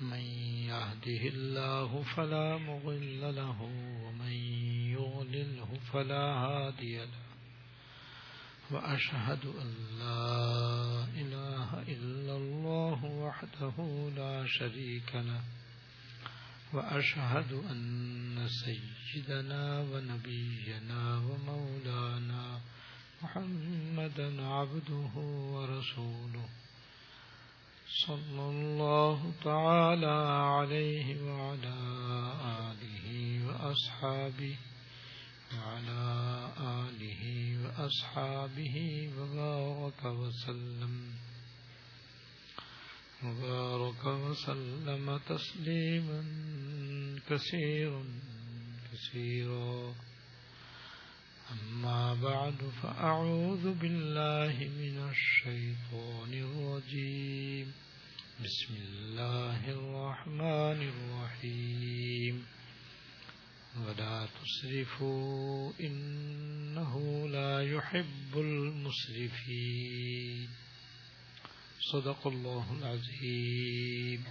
من يهده الله فلا مغل له ومن يغلله فلا هادي له. وأشهد أن لا إله إلا الله وحده لا شريك له. وأشهد أن سيدنا ونبينا ومولانا محمدا عبده ورسوله. صلى الله تعالى عليه وعلى آله وأصحابه وعلى آله وأصحابه وبارك وسلم. وبارك وسلم تسليما كثيرا كثيرا. أما بعد فأعوذ بالله من الشيطان الرجيم. بسم الله الرحمن الرحيم. ولا تسرفوا إنه لا يحب المسرفين. صدق الله العظيم.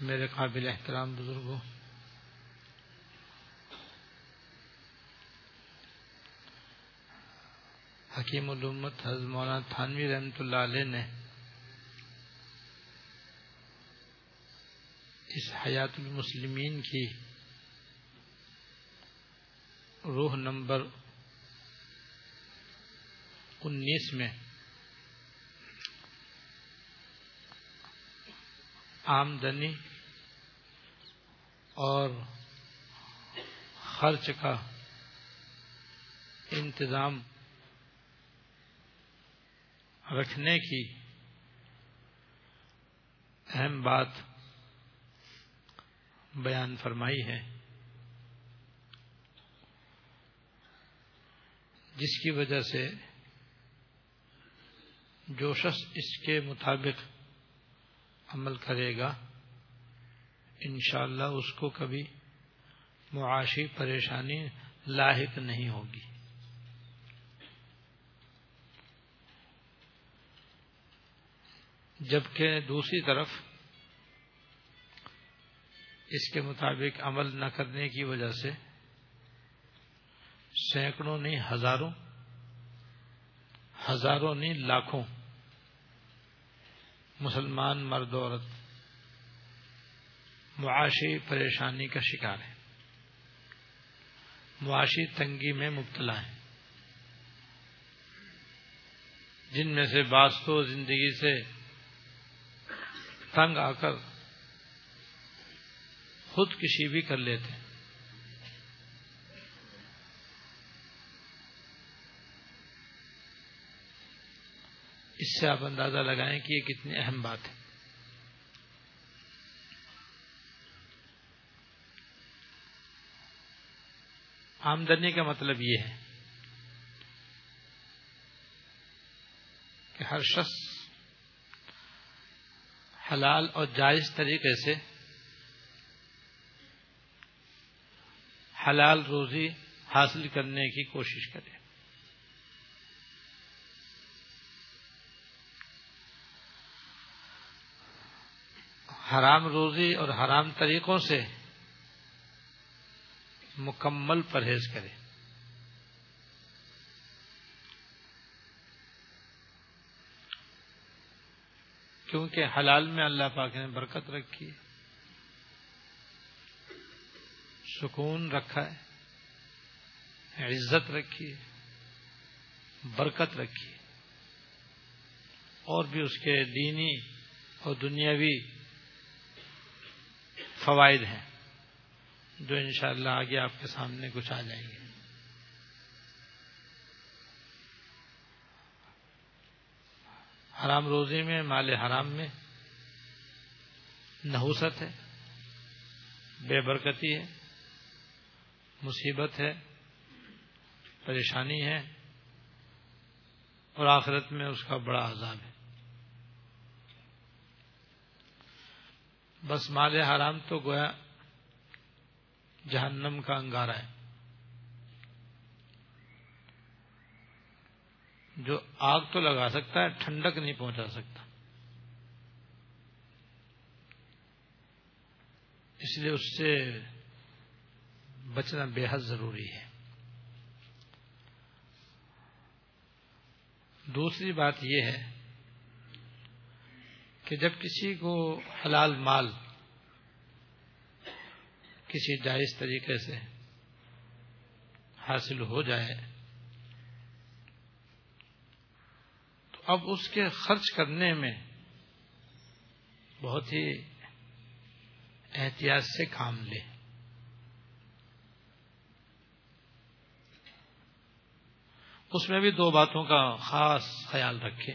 میرے قابل احترام بزرگوں حکیم الامت حضرت مولانا تھانوی رحمت اللہ علیہ نے اس حیات المسلمین کی روح نمبر انیس میں آمدنی اور خرچ کا انتظام رکھنے کی اہم بات بیان فرمائی ہے، جس کی وجہ سے جو شخص اس کے مطابق عمل کرے گا، انشاءاللہ اس کو کبھی معاشی پریشانی لاحق نہیں ہوگی۔ جبکہ دوسری طرف اس کے مطابق عمل نہ کرنے کی وجہ سے سینکڑوں نہیں، ہزاروں ہزاروں نہیں، لاکھوں مسلمان مرد عورت معاشی پریشانی کا شکار ہے معاشی تنگی میں مبتلا ہے جن میں سے بعض تو زندگی سے تنگ آ کر خود کشی بھی کر لیتے اس سے آپ اندازہ لگائیں کہ یہ کتنی اہم بات ہے۔ آمدنی کا مطلب یہ ہے کہ ہر شخص حلال اور جائز طریقے سے حلال روزی حاصل کرنے کی کوشش کرے۔ حرام روزی اور حرام طریقوں سے مکمل پرہیز کرے۔ کیونکہ حلال میں اللہ پاک نے برکت رکھی سکون رکھا ہے۔ عزت رکھی ہے۔ برکت رکھی اور بھی اس کے دینی اور دنیاوی فوائد ہیں جو انشاءاللہ آگے آپ کے سامنے کچھ آ جائیں گے۔ حرام روزی میں، مال حرام میں نحوست ہے، بے برکتی ہے، مصیبت ہے، پریشانی ہے اور آخرت میں اس کا بڑا عذاب ہے۔ بس مال حرام تو گویا جہنم کا انگارا ہے۔ جو آگ تو لگا سکتا ہے، ٹھنڈک نہیں پہنچا سکتا۔ اس لیے اس سے بچنا بے حد ضروری ہے۔ دوسری بات یہ ہے کہ جب کسی کو حلال مال، کسی جائز طریقے سے حاصل ہو جائے تو اب اس کے خرچ کرنے میں بہت ہی احتیاط سے کام لے۔ اس میں بھی دو باتوں کا خاص خیال رکھے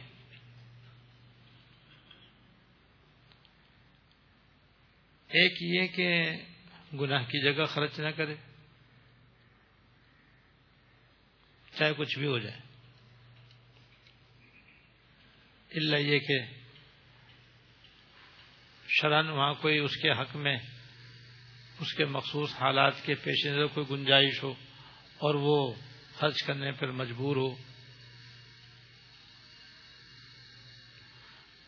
ایک یہ کہ گناہ کی جگہ خرچ نہ کرے، چاہے کچھ بھی ہو جائے۔ اللہ یہ کہ شرن وہاں کوئی اس کے حق میں اس کے مخصوص حالات کے پیش نظر کوئی گنجائش ہو اور وہ خرچ کرنے پر مجبور ہو،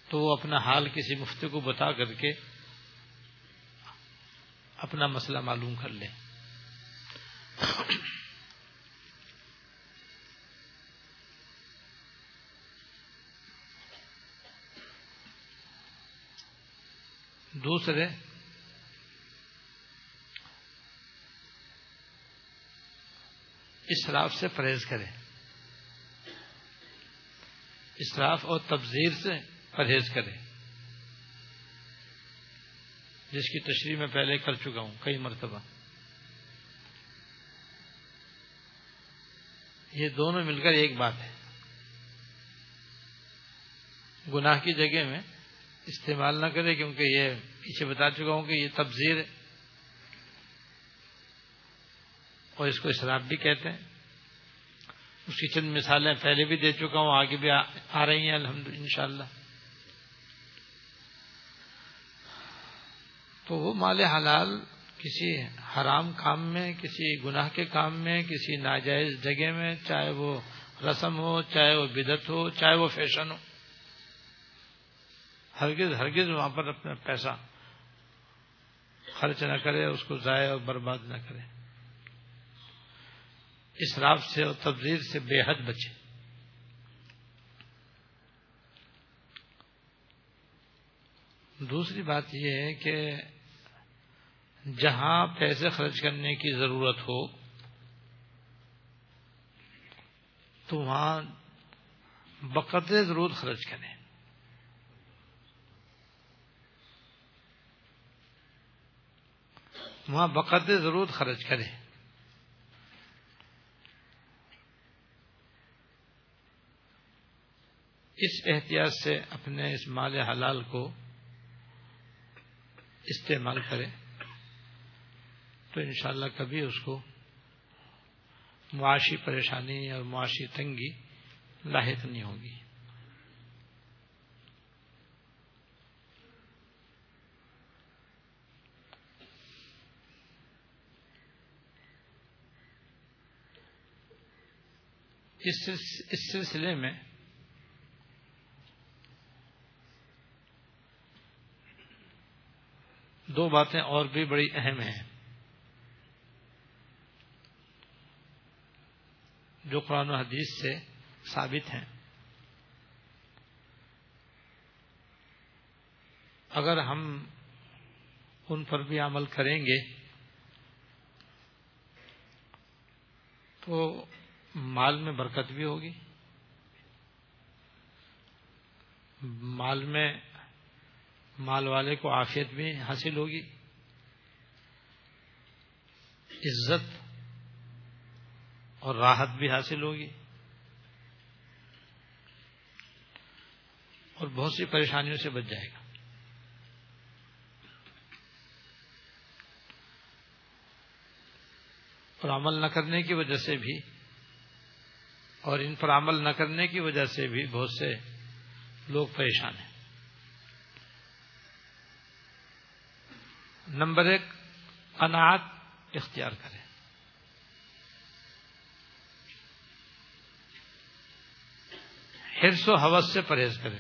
تو وہ اپنا حال کسی مفتی کو بتا کر کے اپنا مسئلہ معلوم کر لیں دوسرے۔ اسراف سے پرہیز کرے اسراف اور تبزیر سے پرہیز کرے جس کی تشریح میں پہلے کر چکا ہوں، کئی مرتبہ۔ یہ دونوں مل کر ایک بات ہے۔ گناہ کی جگہ میں استعمال نہ کرے کیونکہ یہ پیچھے بتا چکا ہوں کہ یہ تبزیر ہے۔ اور اس کو اسراف بھی کہتے ہیں۔ اس کی چند مثالیں پہلے بھی دے چکا ہوں، آگے بھی آ رہی ہیں، الحمد انشاءاللہ۔ تو وہ مال حلال کسی حرام کام میں، کسی گناہ کے کام میں، کسی ناجائز جگہ میں، چاہے وہ رسم ہو، چاہے وہ بدت ہو، چاہے وہ فیشن ہو۔ ہرگز ہرگز وہاں پر اپنا پیسہ خرچ نہ کرے، اس کو ضائع اور برباد نہ کرے۔ اسراف سے اور تبدیل سے بے حد بچے۔ دوسری بات یہ ہے کہ جہاں پیسے خرچ کرنے کی ضرورت ہو، تو وہاں بقدر ضرور خرچ کریں۔ وہاں بقدر ضرور خرچ کریں۔ اس احتیاط سے اپنے اس مال حلال کو استعمال کرے تو انشاءاللہ کبھی اس کو معاشی پریشانی اور معاشی تنگی لاحق نہیں ہوگی۔ اس سلسلے میں دو باتیں اور بھی بڑی اہم ہیں جو قرآن و حدیث سے ثابت ہیں۔ اگر ہم ان پر بھی عمل کریں گے تو مال میں برکت بھی ہوگی۔ مال میں مال والے کو آفیت بھی حاصل ہوگی۔ عزت اور راحت بھی حاصل ہوگی۔ اور بہت سی پریشانیوں سے بچ جائے گا۔ اور عمل نہ کرنے کی وجہ سے بھی اور ان پر عمل نہ کرنے کی وجہ سے بھی بہت سے لوگ پریشان ہیں۔ نمبر ایک، قناعت اختیار کریں۔ حرص و حوث سے پرہیز کریں۔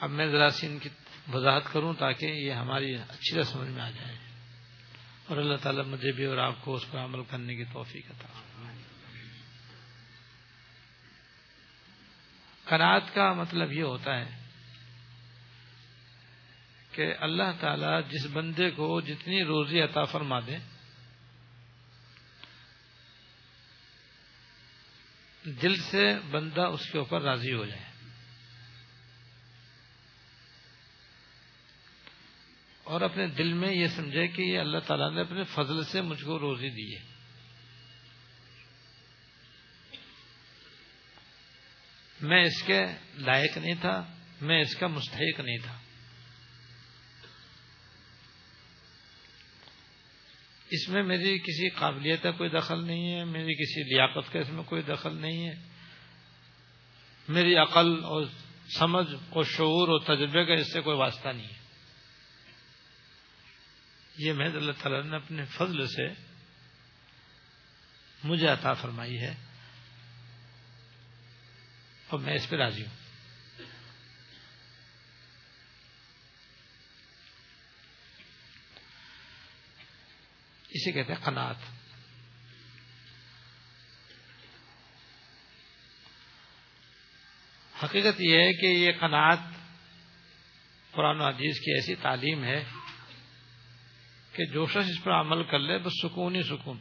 اب میں ذرا سی ان کی وضاحت کروں تاکہ یہ ہماری اچھی طرح سمجھ میں آ جائے۔ اور اللہ تعالیٰ مجھے بھی اور آپ کو اس پر عمل کرنے کی توفیق عطا کنات کا مطلب یہ ہوتا ہے کہ اللہ تعالی جس بندے کو جتنی روزی عطا فرما دے، دل سے بندہ اس کے اوپر راضی ہو جائے۔ اور اپنے دل میں یہ سمجھے کہ یہ اللہ تعالیٰ نے اپنے فضل سے مجھ کو روزی دی ہے۔ میں اس کے لائق نہیں تھا، میں اس کا مستحق نہیں تھا۔ اس میں میری کسی قابلیت کا کوئی دخل نہیں ہے، میری کسی لیاقت کا اس میں کوئی دخل نہیں ہے۔ میری عقل اور سمجھ اور شعور اور تجربے کا اس سے کوئی واسطہ نہیں ہے۔ یہ محض اللہ تعالیٰ نے اپنے فضل سے مجھے عطا فرمائی ہے اور میں اس پہ راضی ہوں۔ اسے کہتے ہیں قناعت۔ حقیقت یہ ہے کہ یہ قناعت قرآن و حدیث کی ایسی تعلیم ہے کہ جو شخص اس پر عمل کر لے، بس سکون ہی سکون۔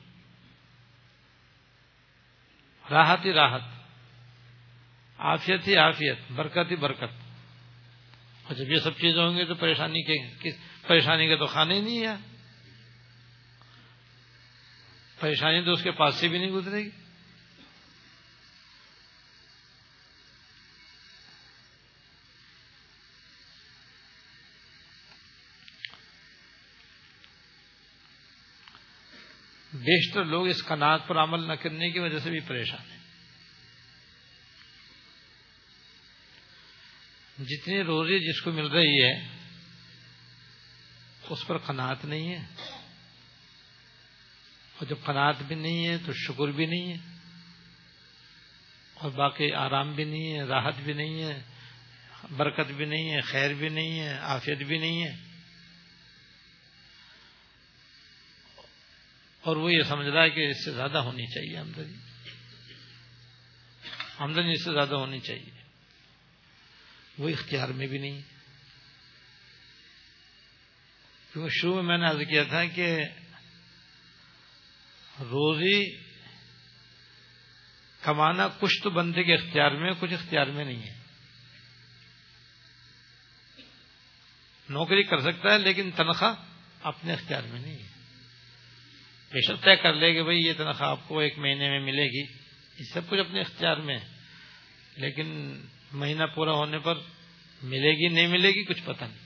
راحت ہی راحت۔ آفیت ہی آفیت برکت ہی برکت۔ اور جب یہ سب چیزیں ہوں گی تو پریشانی کے پریشانی کے تو کھانے ہی نہیں ہے پریشانی تو اس کے پاس سے بھی نہیں گزرے گی۔ بیشتر لوگ اس کنات پر عمل نہ کرنے کی وجہ سے بھی پریشان ہیں۔ جتنی روزی جس کو مل رہی ہے، اس پر قناعت نہیں ہے۔ اور جب قناعت بھی نہیں ہے تو شکر بھی نہیں ہے۔ اور باقی آرام بھی نہیں ہے، راحت بھی نہیں ہے، برکت بھی نہیں ہے، خیر بھی نہیں ہے آفیت بھی نہیں ہے۔ اور وہ یہ سمجھ رہا ہے کہ اس سے زیادہ ہونی چاہیے آمدنی۔ آمدنی اس سے زیادہ ہونی چاہیے۔ وہ اختیار میں بھی نہیں۔ کیونکہ شروع میں میں نے عرض کیا تھا کہ روزی کمانا کچھ تو بندے کے اختیار میں، کچھ اختیار میں نہیں ہے۔ نوکری کر سکتا ہے لیکن تنخواہ اپنے اختیار میں نہیں ہے۔ بے شک طے کر لے کہ بھائی یہ تنخواہ آپ کو ایک مہینے میں ملے گی۔ یہ سب کچھ اپنے اختیار میں لیکن مہینہ پورا ہونے پر ملے گی، نہیں ملے گی، کچھ پتہ نہیں۔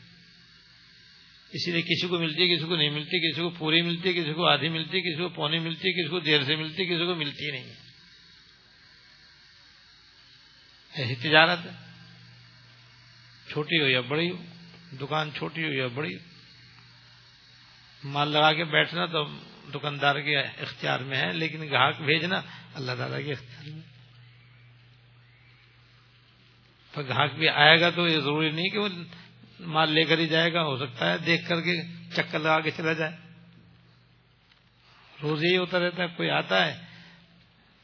اسی لیے کسی کو ملتی ہے، کسی کو نہیں ملتی، کسی کو پوری ملتی ہے، کسی کو آدھی ملتی ہے، کسی کو پونی ملتی ہے، کسی کو دیر سے ملتی ہے، کسی کو ملتی نہیں ایسی تجارت ہے۔ چھوٹی ہو یا بڑی ہو، دکان چھوٹی ہو یا بڑی ہو، مال لگا کے بیٹھنا تو دکاندار کے اختیار میں ہے، لیکن گاہک بھیجنا اللہ تعالیٰ کے اختیار میں۔ تو گاہک بھی آئے گا تو یہ ضروری نہیں کہ وہ مال لے کر ہی جائے گا، ہو سکتا ہے دیکھ کر کے چکر لگا کے چلا جائے۔ روز ہی ہوتا رہتا ہے، کوئی آتا ہے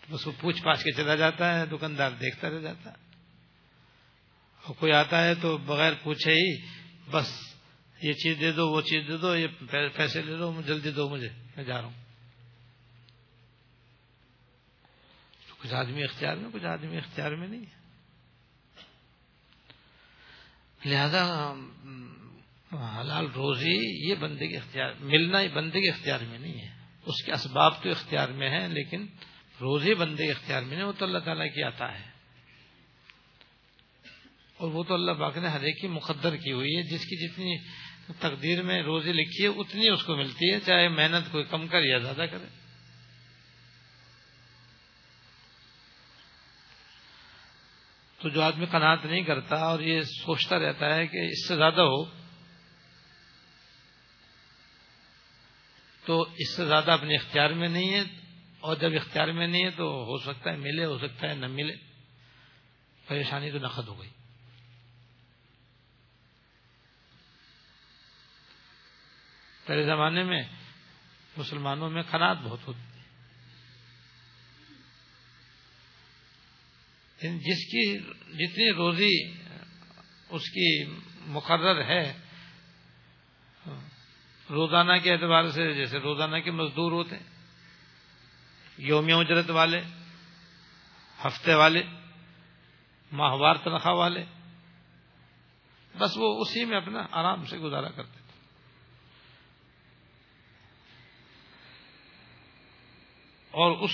بس وہ پوچھ پاچھ کے چلا جاتا ہے، دکاندار دیکھتا رہ جاتا ہے۔ اور کوئی آتا ہے تو بغیر پوچھے ہی بس یہ چیز دے دو، وہ چیز دے دو، یہ پیسے لے دو جلدی دو مجھے۔ میں جا رہا ہوں۔ کچھ آدمی اختیار میں، کچھ آدمی اختیار میں نہیں ہے۔ لہذا، حلال روزی یہ بندے کے اختیار، ملنا ہی بندے کے اختیار میں نہیں ہے۔ اس کے اسباب تو اختیار میں ہے لیکن روزی بندے کے اختیار میں نہیں، وہ تو اللہ تعالیٰ کی آتا ہے۔ اور وہ تو اللہ باق نے ہر ایک کی مقدر کی ہوئی ہے، جس کی جتنی تقدیر میں روزی لکھی ہے اتنی اس کو ملتی ہے، چاہے محنت کوئی کم کر یا زیادہ کرے۔ تو جو آدمی قناعت نہیں کرتا اور یہ سوچتا رہتا ہے کہ اس سے زیادہ ہو، تو اس سے زیادہ اپنے اختیار میں نہیں ہے۔ اور جب اختیار میں نہیں ہے تو ہو سکتا ہے ملے، ہو سکتا ہے نہ ملے۔ پریشانی تو نقد ہو گئی۔ پہلے زمانے میں مسلمانوں میں قناعت بہت ہوتی جس کی جتنی روزی اس کی مقرر ہے، روزانہ کے اعتبار سے جیسے روزانہ کے مزدور ہوتے ہیں یومی اجرت والے، ہفتے والے، ماہوار تنخواہ والے، بس وہ اسی میں اپنا آرام سے گزارا کرتے اور اس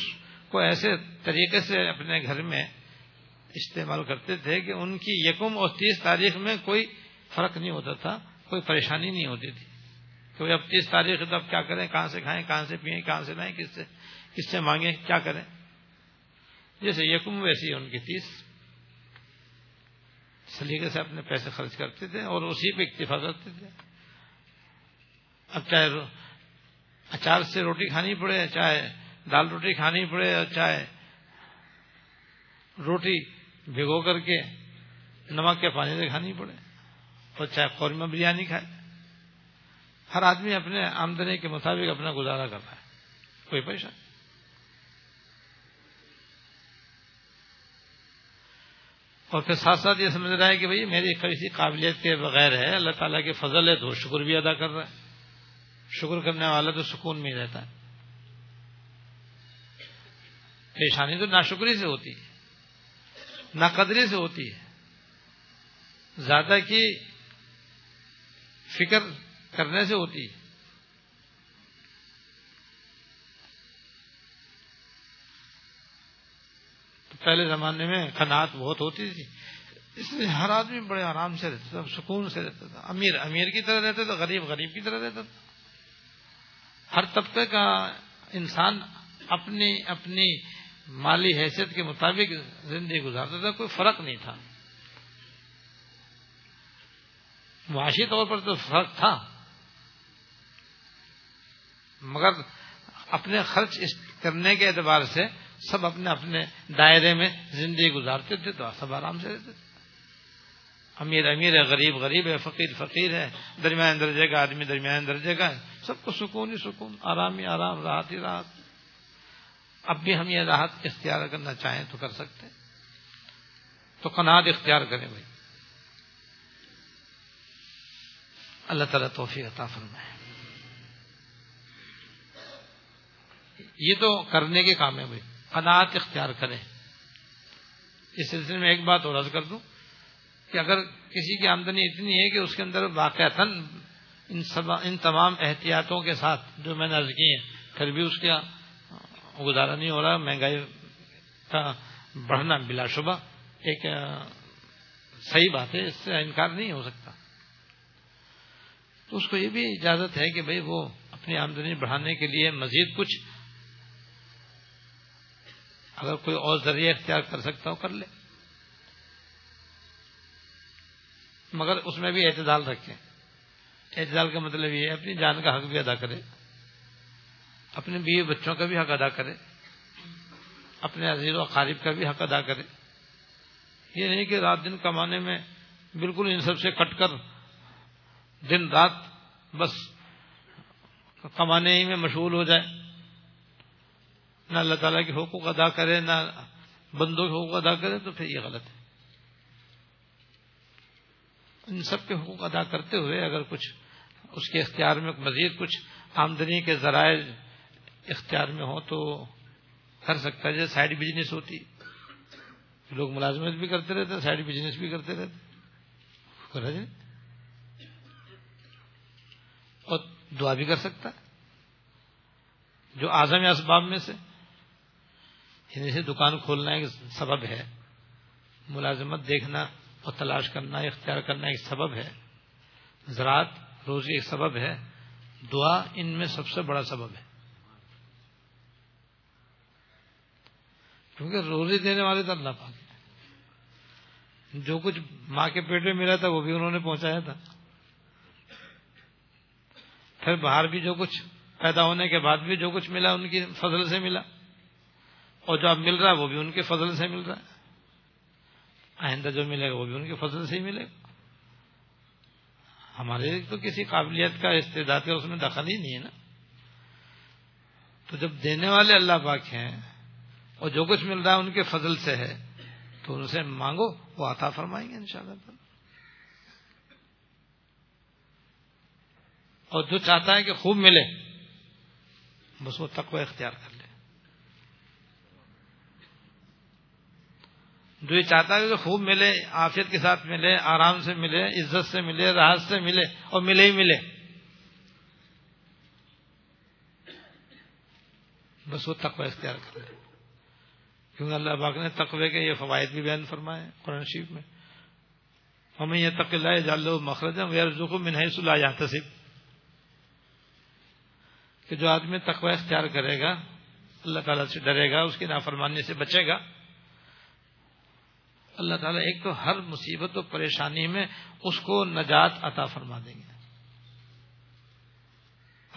کو ایسے طریقے سے اپنے گھر میں استعمال کرتے تھے کہ ان کی یکم اور تیس تاریخ میں کوئی فرق نہیں ہوتا تھا، کوئی پریشانی نہیں ہوتی تھی۔ کہ اب تیس تاریخ تو اب کیا کریں، کہاں سے کھائیں، کہاں سے پئیں، کہاں سے لائیں، کس سے کس سے مانگیں، کیا کریں۔ جیسے یکم ویسی ان کی تیس۔ سلیقے سے اپنے پیسے خرچ کرتے تھے اور اسی پہ اکتفا کرتے تھے۔ اب چاہے اچار سے روٹی کھانی پڑے، چاہے دال روٹی کھانی پڑے اور چاہے روٹی بھگو کر کے نمک کے پانی سے کھانی پڑے اور چاہے قورمہ بریانی کھائے۔ ہر آدمی اپنے آمدنی کے مطابق اپنا گزارا کر رہا ہے۔ کوئی پریشانی اور پھر ساتھ ساتھ یہ سمجھ رہا ہے کہ بھائی میری کسی قابلیت کے بغیر ہے، اللہ تعالیٰ کے فضل ہے تو شکر بھی ادا کر رہا ہے۔ شکر کرنے والا تو سکون میں رہتا ہے۔ پریشانی تو ناشکری سے ہوتی ہے، ناقدری سے ہوتی ہے۔ زیادہ کی فکر کرنے سے ہوتی ہے۔ پہلے زمانے میں کنات بہت ہوتی تھی۔ اس لیے ہر آدمی بڑے آرام سے رہتا تھا، سکون سے رہتا تھا۔ امیر امیر کی طرح رہتا تھا، غریب غریب کی طرح رہتا تھا۔ ہر طبقے کا انسان اپنی اپنی مالی حیثیت کے مطابق زندگی گزارتا تھا، کوئی فرق نہیں تھا۔ معاشی طور پر تو فرق تھا۔ مگر اپنے خرچ کرنے کے اعتبار سے سب اپنے اپنے دائرے میں زندگی گزارتے تھے، تو سب آرام سے رہتے تھے۔ امیر امیر ہے، غریب غریب ہے، فقیر فقیر ہے، درمیان درجے کا آدمی درمیان درجے کا ہے۔ سب کو سکون ہی سکون، آرام ہی آرام، راحت ہی راحت۔ اب بھی ہم یہ راحت اختیار کرنا چاہیں تو کر سکتے تو قناعت اختیار کریں بھائی۔ اللہ تعالیٰ توفیق عطا فرمائے۔ یہ تو کرنے کے کام ہے بھائی۔ قناعت اختیار کریں۔ اس سلسلے میں ایک بات اور عرض کر دوں کہ اگر کسی کی آمدنی اتنی ہے کہ اس کے اندر واقع ان تمام احتیاطوں کے ساتھ جو میں نے عرض کی ہیں، پھر بھی اس کا گزارا نہیں ہو رہا، مہنگائی کا بڑھنا بلا شبہ ایک صحیح بات ہے، اس سے انکار نہیں ہو سکتا۔ تو اس کو یہ بھی اجازت ہے کہ بھئی وہ اپنی آمدنی بڑھانے کے لیے مزید کچھ اگر کوئی اور ذریعہ اختیار کر سکتا ہو، کر لے۔ مگر اس میں بھی اعتدال رکھیں۔ اعتدال کا مطلب یہ ہے، اپنی جان کا حق بھی ادا کرے اپنے بیوی بچوں کا بھی حق ادا کرے، اپنے عزیز و قارب کا بھی حق ادا کرے۔ یہ نہیں کہ رات دن کمانے میں بالکل ان سب سے کٹ کر دن رات بس کمانے ہی میں مشغول ہو جائے۔ نہ اللہ تعالیٰ کے حقوق ادا کرے، نہ بندوں کے حقوق ادا کرے تو پھر یہ غلط ہے۔ ان سب کے حقوق ادا کرتے ہوئے اگر کچھ اس کے اختیار میں مزید کچھ آمدنی کے ذرائع اختیار میں ہو تو کر سکتا ہے، جیسے سائڈ بزنس ہوتی۔ لوگ ملازمت بھی کرتے رہتے سائڈ بزنس بھی کرتے رہتے۔ جی۔ اور دعا بھی کر سکتا۔ ہے جو اعظم اسباب میں سے یعنی سے دکان کھولنا ایک سبب ہے، ملازمت دیکھنا اور تلاش کرنا، اختیار کرنا ایک سبب ہے۔ زراعت روزی ایک سبب ہے۔ دعا ان میں سب سے بڑا سبب ہے۔ کیونکہ روزی دینے والے تو اللہ پاک جو کچھ ماں کے پیٹ میں ملا تھا وہ بھی انہوں نے پہنچایا تھا۔ پھر باہر بھی جو کچھ پیدا ہونے کے بعد بھی جو کچھ ملا ان کی فضل سے ملا۔ اور جو اب مل رہا ہے وہ بھی ان کے فضل سے مل رہا ہے۔ آئندہ جو ملے گا وہ بھی ان کے فضل سے ہی ملے گا۔ ہمارے تو کسی قابلیت کا استعداد ہے اس میں دخل ہی نہیں ہے نا۔ تو جب دینے والے اللہ پاک ہیں اور جو کچھ مل رہا ہے ان کے فضل سے ہے، تو ان سے مانگو، وہ عطا فرمائیں گے انشاءاللہ۔ اور جو چاہتا ہے کہ خوب ملے، بس وہ تقوی اختیار کر لے۔ جو یہ چاہتا ہے کہ خوب ملے آفیت کے ساتھ ملے، آرام سے ملے، عزت سے ملے، راحت سے ملے، اور ملے ہی ملے۔ بس وہ تقوی اختیار کر لے۔ کیونکہ اللہ باغ نے تقوی کے یہ فوائد بھی بیان فرمائے قرآن شریف میں۔ ہمیں یہ تق اللہ جال مخرج منہ صلاح یاتصب کہ جو آدمی تقوی اختیار کرے گا، اللہ تعالیٰ سے ڈرے گا، اس کی نافرمانی سے بچے گا، اللہ تعالیٰ ایک تو ہر مصیبت و پریشانی میں اس کو نجات عطا فرما دیں گے۔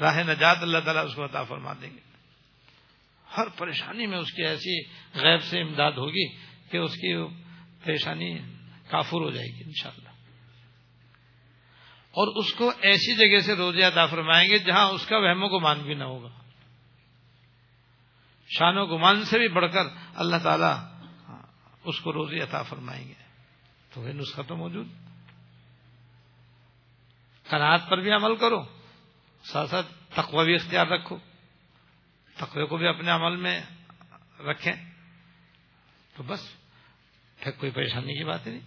راہ نجات اللہ تعالیٰ اس کو عطا فرما دیں گے۔ ہر پریشانی میں اس کی ایسی غیب سے امداد ہوگی کہ اس کی پریشانی کافر ہو جائے گی، انشاءاللہ۔ اور اس کو ایسی جگہ سے روزے عطا فرمائیں گے جہاں اس کا وہم و گمان بھی نہ ہوگا۔ شان و گمان سے بھی بڑھ کر اللہ تعالی اس کو روزی عطا فرمائیں گے۔ تو وہ نسخہ تو موجود۔ کنات پر بھی عمل کرو، ساتھ ساتھ تقوی بھی اختیار رکھو۔ تقوی کو بھی اپنے عمل میں رکھیں تو بس، پھر کوئی پریشانی کی بات نہیں۔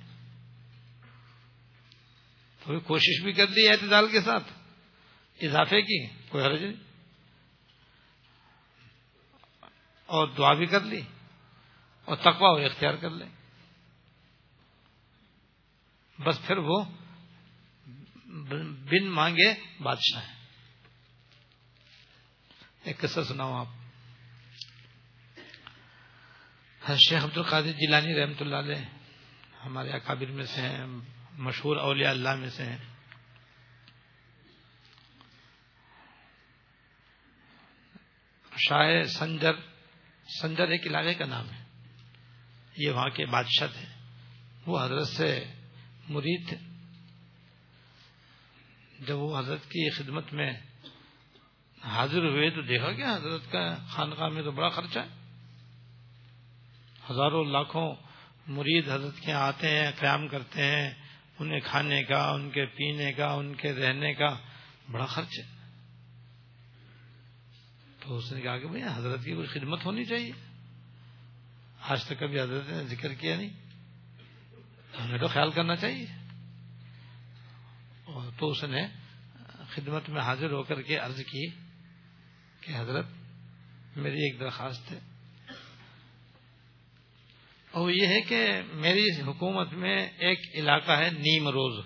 تو کوشش بھی کر دی اعتدال کے ساتھ۔ اضافے کی، کوئی حرج نہیں۔ اور دعا بھی کر لی۔ اور تقوا اور اختیار کر لیں۔ بس پھر وہ بن مانگے بادشاہ۔ ایک قصہ سناؤ آپ۔ شیخ عبد القادر جیلانی رحمۃ اللہ علیہ ہمارے اکابر میں سے ہیں، مشہور اولیاء اللہ میں سے ہیں۔ شاہ سنجر سنجر ایک علاقے کا نام ہے۔ یہ وہاں کے بادشاہ تھے۔ وہ حضرت سے مرید تھے۔ جب وہ حضرت کی خدمت میں حاضر ہوئے تو دیکھا کہ حضرت کا خانقاہ میں تو بڑا خرچہ ہے؟ ہزاروں لاکھوں مرید حضرت کے آتے ہیں، قیام کرتے ہیں، انہیں کھانے کا، ان کے پینے کا، ان کے رہنے کا بڑا خرچ ہے۔ تو اس نے کہا کہ بھائی حضرت کی کوئی خدمت ہونی چاہیے؟ آج تک کبھی حضرت نے ذکر کیا نہیں؟ ہمیں تو خیال کرنا چاہیے۔ اور تو اس نے خدمت میں حاضر ہو کر کے عرض کی کہ حضرت میری ایک درخواست ہے۔ اور یہ ہے کہ میری حکومت میں ایک علاقہ ہے نیم روز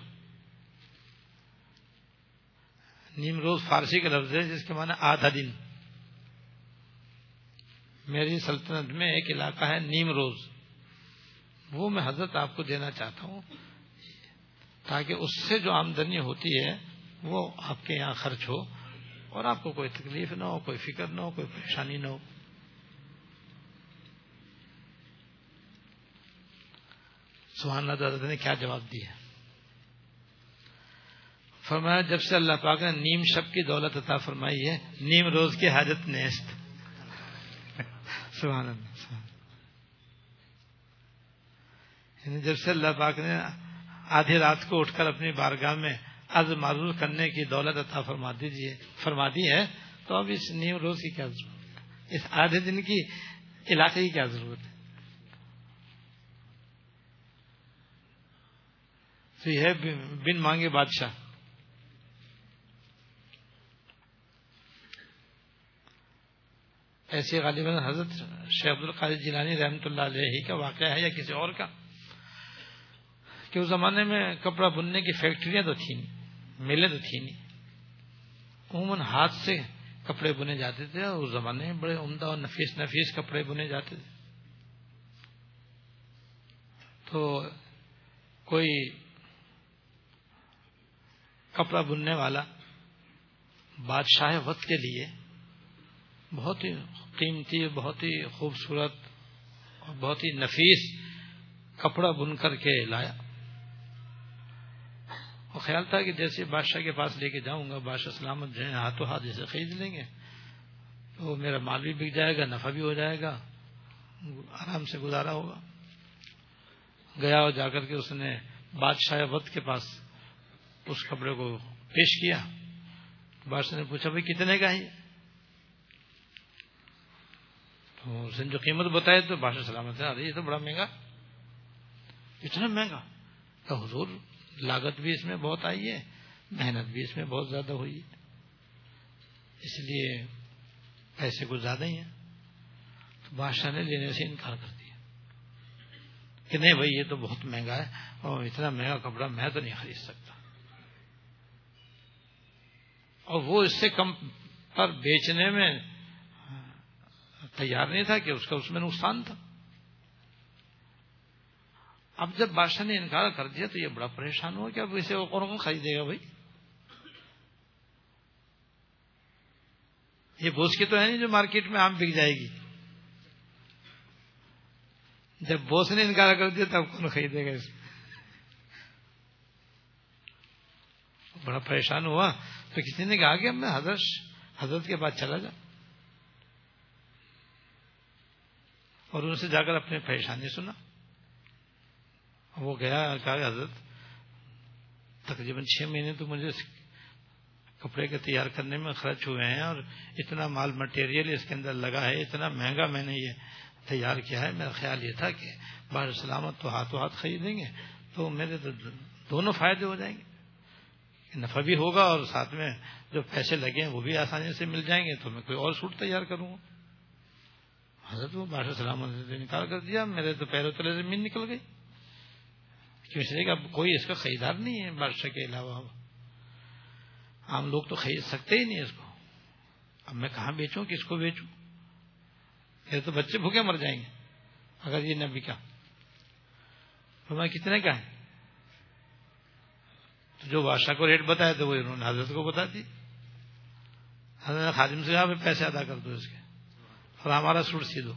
نیم روز فارسی کا لفظ ہے، جس کے معنی آدھا دن۔ میری سلطنت میں ایک علاقہ ہے نیم روز وہ میں حضرت آپ کو دینا چاہتا ہوں، تاکہ اس سے جو آمدنی ہوتی ہے، وہ آپ کے یہاں خرچ ہو۔ اور آپ کو کوئی تکلیف نہ ہو، کوئی فکر نہ ہو، کوئی پریشانی نہ ہو۔ سبحان اللہ تعالیٰ نے کیا جواب دیا؟ فرمایا، جب سے اللہ پاک نے نیم شب کی دولت عطا فرمائی ہے، نیم روز کی حاجت نیست۔ سبحان اللہ۔ یعنی جب سے اللہ پاک نے آدھی رات کو اٹھ کر اپنی بارگاہ میں از معروف کرنے کی دولت عطا فرما دیجیے فرما دی ہے، تو اب اس نیم روز کی کیا ضرورت ہے؟ اس آدھے دن کی علاقے کی کیا ضرورت ہے؟ تو یہ بن مانگے بادشاہ۔ ایسی غالباً حضرت شیخ عبد القادر جیلانی رحمۃ اللہ علیہ کا واقعہ ہے یا کسی اور کا؟ کہ اس زمانے میں کپڑا بننے کی فیکٹریاں تو تھیں۔ نہیں میلے تو تھی نہیں۔ عموماً ہاتھ سے کپڑے بنے جاتے تھے اور اس زمانے میں بڑے عمدہ اور نفیس نفیس کپڑے بنے جاتے تھے۔ تو کوئی کپڑا بننے والا بادشاہ وقت کے لیے بہت ہی قیمتی، بہت ہی خوبصورت اور بہت ہی نفیس کپڑا بن کر کے لایا۔ اور خیال تھا کہ جیسے بادشاہ کے پاس لے کے جاؤں گا، بادشاہ سلامت جو ہے ہاتھوں ہاتھ جیسے خرید لیں گے، تو میرا مال بھی بک جائے گا، نفع بھی ہو جائے گا، آرام سے گزارا ہوگا۔ گیا اور جا کر کے اس نے بادشاہ وقت کے پاس اس کپڑے کو پیش کیا۔ بادشاہ نے پوچھا، بھائی، کتنے کا ہے تو اس نے جو قیمت بتائی تو بادشاہ سلامت ہے یہ تو بڑا مہنگا، اتنا مہنگا؟ کہ حضور لاگت بھی اس میں بہت آئی ہے، محنت بھی اس میں بہت زیادہ ہوئی ہے۔ اس لیے پیسے کچھ زیادہ ہی ہیں۔ تو بادشاہ نے لینے سے انکار کر دیا۔ کہ نہیں بھائی، یہ تو بہت مہنگا ہے اور اتنا مہنگا کپڑا میں تو نہیں خرید سکتا۔ اور وہ اس سے کم پر بیچنے میں تیار نہیں تھا کہ اس کا اس میں نقصان تھا۔ اب جب بادشاہ نے انکار کر دیا تو یہ بڑا پریشان ہوا کہ اب اسے وہ کون خریدے گا بھائی؟ یہ بوس کی تو ہے نہیں جو مارکیٹ میں آم بک جائے گی۔ جب بوس نے انکار کر دیا تب کون خریدے گا اس بڑا پریشان ہوا۔ تو کسی نے کہا کہ میں حضرت حضرت کے بعد چلا جا۔ اور ان سے جا کر اپنی پریشانی سنا۔ وہ گیا کہا حضرت، تقریباً چھ مہینے تو مجھے کپڑے کے تیار کرنے میں خرچ ہوئے ہیں اور اتنا مال مٹیریل اس کے اندر لگا ہے، اتنا مہنگا میں نے یہ تیار کیا ہے۔ میرا خیال یہ تھا کہ باہر سلامت تو ہاتھوں ہاتھ خریدیں گے تو میرے تو دونوں فائدے ہو جائیں گے۔ نفع بھی ہوگا اور ساتھ میں جو پیسے لگے ہیں وہ بھی آسانی سے مل جائیں گے۔ تو میں کوئی اور سوٹ تیار کروں۔ گا حضرت وہ بادشاہ سلامت نکال کر دیا، میرے تو پیروں تلے زمین نکل گئی۔ کیوں اس لیے کہ اب کوئی اس کا خریدار نہیں ہے بادشاہ کے علاوہ عام لوگ تو خرید سکتے ہی نہیں اس کو۔ اب میں کہاں بیچوں؟ کس کو بیچوں؟ یہ تو بچے بھوکے مر جائیں گے۔ اگر یہ نہ بکا۔ تو میں کتنے کا ہے؟ تو جو بادشاہ کو ریٹ بتایا تو وہ انہوں نے حضرت کو بتا دی۔ حضرت خادم سے کہا پیسے ادا کر دو اس کے۔ اور ہمارا سوٹ سی دو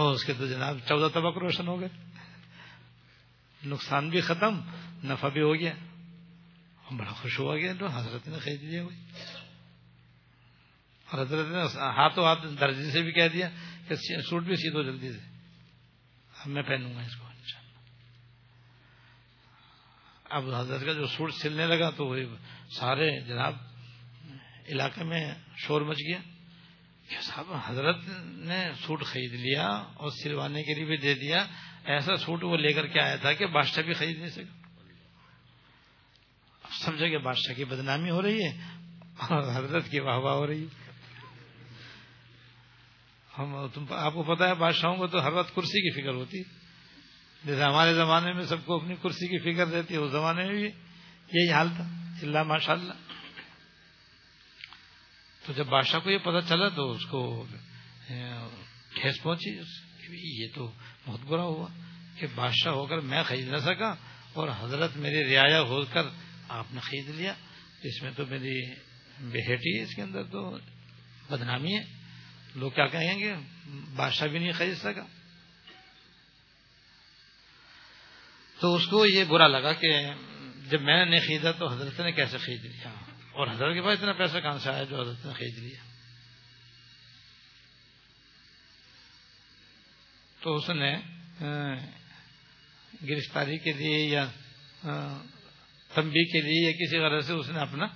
اس کے تو جناب چودہ طبق روشن ہو گئے۔ نقصان بھی ختم، نفع بھی ہو گیا۔ بڑا خوش ہوا گیا تو حضرت نے خرید لیا ہوئی اور حضرت نے ہاتھوں ہاتھ درجی سے بھی کہہ دیا کہ سوٹ بھی سی دو جلدی سے۔ اب میں پہنوں گا اس کو اب حضرت کا جو سوٹ سلنے لگا تو وہ سارے جناب علاقے میں شور مچ گیا۔ کہ صاحب، حضرت نے سوٹ خرید لیا اور سلوانے کے لیے بھی دے دیا، ایسا سوٹ وہ لے کر کے آیا تھا کہ بادشاہ بھی خرید نہیں سکا۔ سمجھے کہ بادشاہ کی بدنامی ہو رہی ہے اور حضرت کی واہ واہ ہو رہی ہے۔ ہم، تم آپ کو پتا ہے، بادشاہوں کو تو ہر وقت کرسی کی فکر ہوتی جیسے ہمارے زمانے میں سب کو اپنی کرسی کی فکر رہتی ہے، اس زمانے میں بھی یہی حال تھا۔ اللہ ماشاء اللہ تو جب بادشاہ کو یہ پتا چلا تو اس کو ٹھیس پہنچی یہ تو بہت برا ہوا کہ بادشاہ ہو کر میں خرید نہ سکا اور حضرت میری رعایا ہو کر آپ نے خرید لیا۔ اس میں تو میری بیٹی ہے، اس کے اندر تو بدنامی ہے۔ لوگ کیا کہیں گے؟ بادشاہ بھی نہیں خرید سکا۔ تو اس کو یہ برا لگا کہ جب میں نے نہیں خریدا تو حضرت نے کیسے خرید لیا؟ اور حضرت کے پاس اتنا پیسہ کہاں سے آیا جو حضرت نے خرید لیا؟ تو اس نے گرفتاری کے لیے یا تمبی کے لیے یا کسی غرض سے اس نے اپنا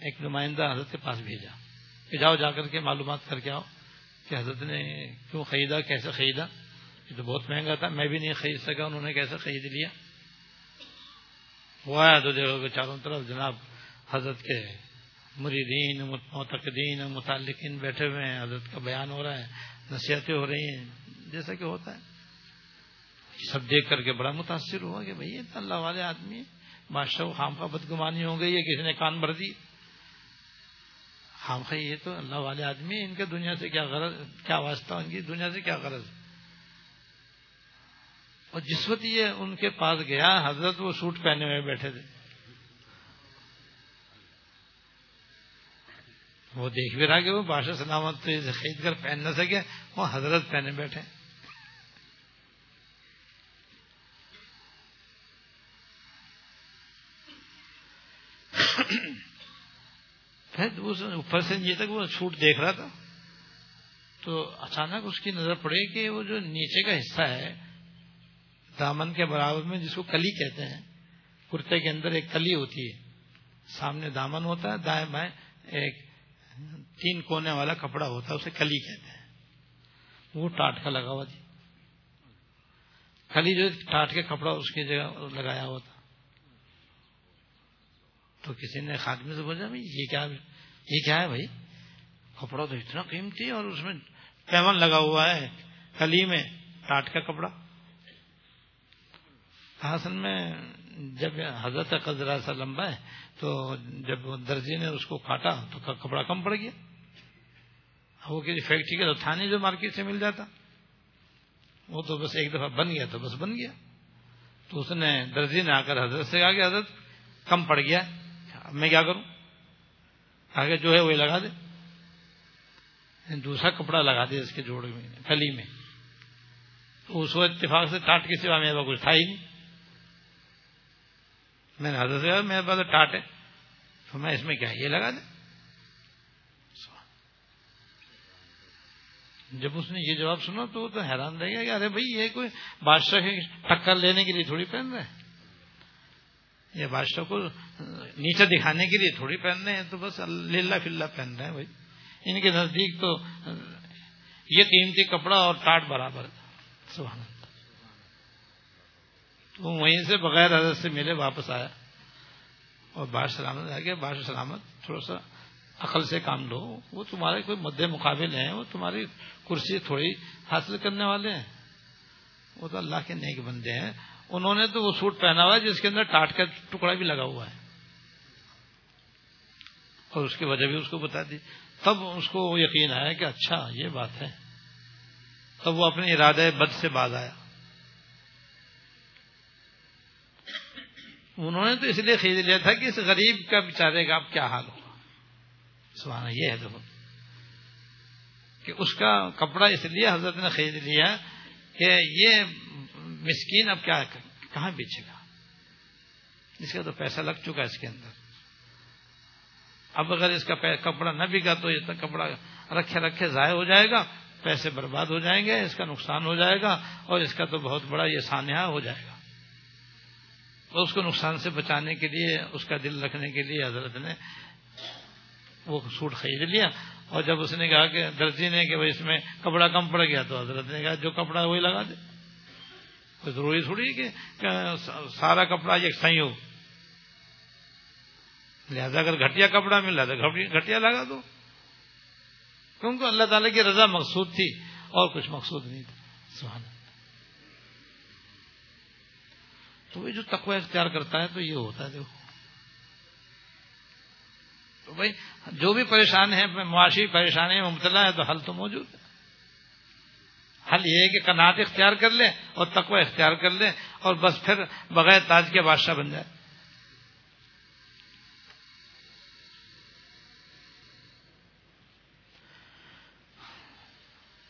ایک نمائندہ حضرت کے پاس بھیجا کہ جاؤ، جا کر کے معلومات کر کے آؤ کہ حضرت نے کیوں خریدا، کیسے خریدا؟ یہ تو بہت مہنگا تھا، میں بھی نہیں خرید سکا، انہوں نے کیسے خرید لیا؟ وہ آیا تو دیکھو کہ چاروں طرف جناب حضرت کے مریدین متقدین متعلقین بیٹھے ہوئے ہیں، حضرت کا بیان ہو رہا ہے، نصیحتیں ہو رہی ہیں، جیسا کہ ہوتا ہے۔ سب دیکھ کر کے بڑا متاثر ہوا کہ بھائی اللہ والے آدمی بادشاہ خام کا بدگمانی ہو گئی ہے، کسی نے کان بھر دی۔ خام یہ تو اللہ والے آدمی ان کے دنیا سے کیا غرض، کیا واسطہ، ان کی دنیا سے کیا غرض؟ اور جس وقت یہ ان کے پاس گیا، حضرت وہ سوٹ پہنے ہوئے بیٹھے تھے۔ وہ دیکھ بھی رہا کہ وہ بادشاہ سلامت خرید کر پہن نہ سکے، وہ حضرت پہنے بیٹھے۔ اوپر سے نیچے تک وہ چھوٹ دیکھ رہا تھا۔ تو اچانک اس کی نظر پڑی کہ وہ جو نیچے کا حصہ ہے، دامن کے برابر میں جس کو کلی کہتے ہیں، کرتے کے اندر ایک کلی ہوتی ہے۔ سامنے دامن ہوتا ہے، دائیں بائیں ایک تین کونے والا کپڑا ہوتا ہے، اسے کلی کہتے ہیں۔ وہ ٹاٹ کا لگا ہوا تھی کلی جو ٹاٹ کے کپڑا اس کی جگہ لگایا ہوا تھا۔ تو کسی نے خاتمے سے بولا یہ کیا یہ کیا ہے بھائی؟ کپڑا تو اتنا قیمتی اور اس میں پیمن لگا ہوا ہے کلی میں ٹاٹ کا کپڑا۔ حسن میں جب حضرت قزرا سا لمبا ہے، تو جب درجی نے اس کو کاٹا تو کپڑا کم پڑ گیا۔ وہ کسی جی فیکٹری کا تو تھا نہیں جو مارکیٹ سے مل جاتا۔ وہ تو بس ایک دفعہ بن گیا تو بس بن گیا۔ تو اس نے درجی نے آ کر حضرت سے کہا کہ حضرت کم پڑ گیا۔ اب میں کیا کروں؟ آگے جو ہے وہی لگا دے۔ دوسرا کپڑا لگا دے اس کے جوڑ میں کلی میں۔ تو اس وقت اتفاق سے ٹاٹ کے سوا میرے پاس کچھ تھا ہی نہیں۔ میں نے حضرت سے میرے پاس ٹاٹ ہے تو میں اس میں کیا، یہ لگا دیں جب اس نے یہ جواب سنا تو وہ تو حیران رہ گیا کہ ارے بھائی، یہ کوئی بادشاہ ٹکر لینے کے لیے تھوڑی پہن رہے یہ بادشاہ کو نیچے دکھانے کے لیے تھوڑی پہن رہے ہیں، تو بس للہ فلّہ پہن رہے ہیں بھائی۔ ان کے نزدیک تو یہ قیمتی کپڑا اور ٹاٹ برابر سبحان تو وہیں سے بغیر حضرت سے ملے واپس آیا اور بادشاہ سلامت آ گیا بادشاہ سلامت تھوڑا سا عقل سے کام لو۔ وہ تمہارے کوئی مد مقابل ہیں، وہ تمہاری کرسی تھوڑی حاصل کرنے والے ہیں۔ وہ تو اللہ کے نیک بندے ہیں۔ انہوں نے تو وہ سوٹ پہنا ہوا ہے جس کے اندر ٹاٹ کا ٹکڑا بھی لگا ہوا ہے۔ اور اس کی وجہ بھی اس کو بتا دی۔ تب اس کو یقین آیا کہ اچھا یہ بات ہے۔ تب وہ اپنے ارادہ بد سے باز آیا۔ انہوں نے تو اس لیے خرید لیا تھا کہ اس غریب کا بےچارے کا اب کیا حال ہوگا؟ سوانا یہ ہے دیکھو کہ اس کا کپڑا اس لیے حضرت نے خرید لیا کہ یہ مسکین اب کیا کہاں بیچے گا؟ اس کا تو پیسہ لگ چکا اس کے اندر۔ اب اگر اس کا کپڑا نہ بکا تو یہ کپڑا رکھے رکھے ضائع ہو جائے گا، پیسے برباد ہو جائیں گے، اس کا نقصان ہو جائے گا اور اس کا تو بہت بڑا یہ سانحہ ہو جائے گا۔ تو اس کو نقصان سے بچانے کے لیے، اس کا دل رکھنے کے لیے حضرت نے وہ سوٹ خرید لیا۔ اور جب اس نے کہا کہ درجی نے کہ اس میں کپڑا کم پڑ گیا، تو حضرت نے کہا جو کپڑا وہی لگا دے۔ کوئی ضروری تھوڑی کہ سارا کپڑا ایک صحیح ہو۔ لہذا اگر گھٹیا کپڑا مل رہا تو گھٹیا لگا دو۔ کیونکہ اللہ تعالی کی رضا مقصود تھی اور کچھ مقصود نہیں تھا۔ سہانا تو جو تقوی اختیار کرتا ہے تو یہ ہوتا ہے، دیکھو۔ تو بھائی، جو بھی پریشان ہے معاشی پریشانی میں مبتلا ہے تو حل تو موجود ہے۔ حل یہ ہے کہ کنات اختیار کر لے اور تقوی اختیار کر لے اور بس پھر بغیر تاج کے بادشاہ بن جائے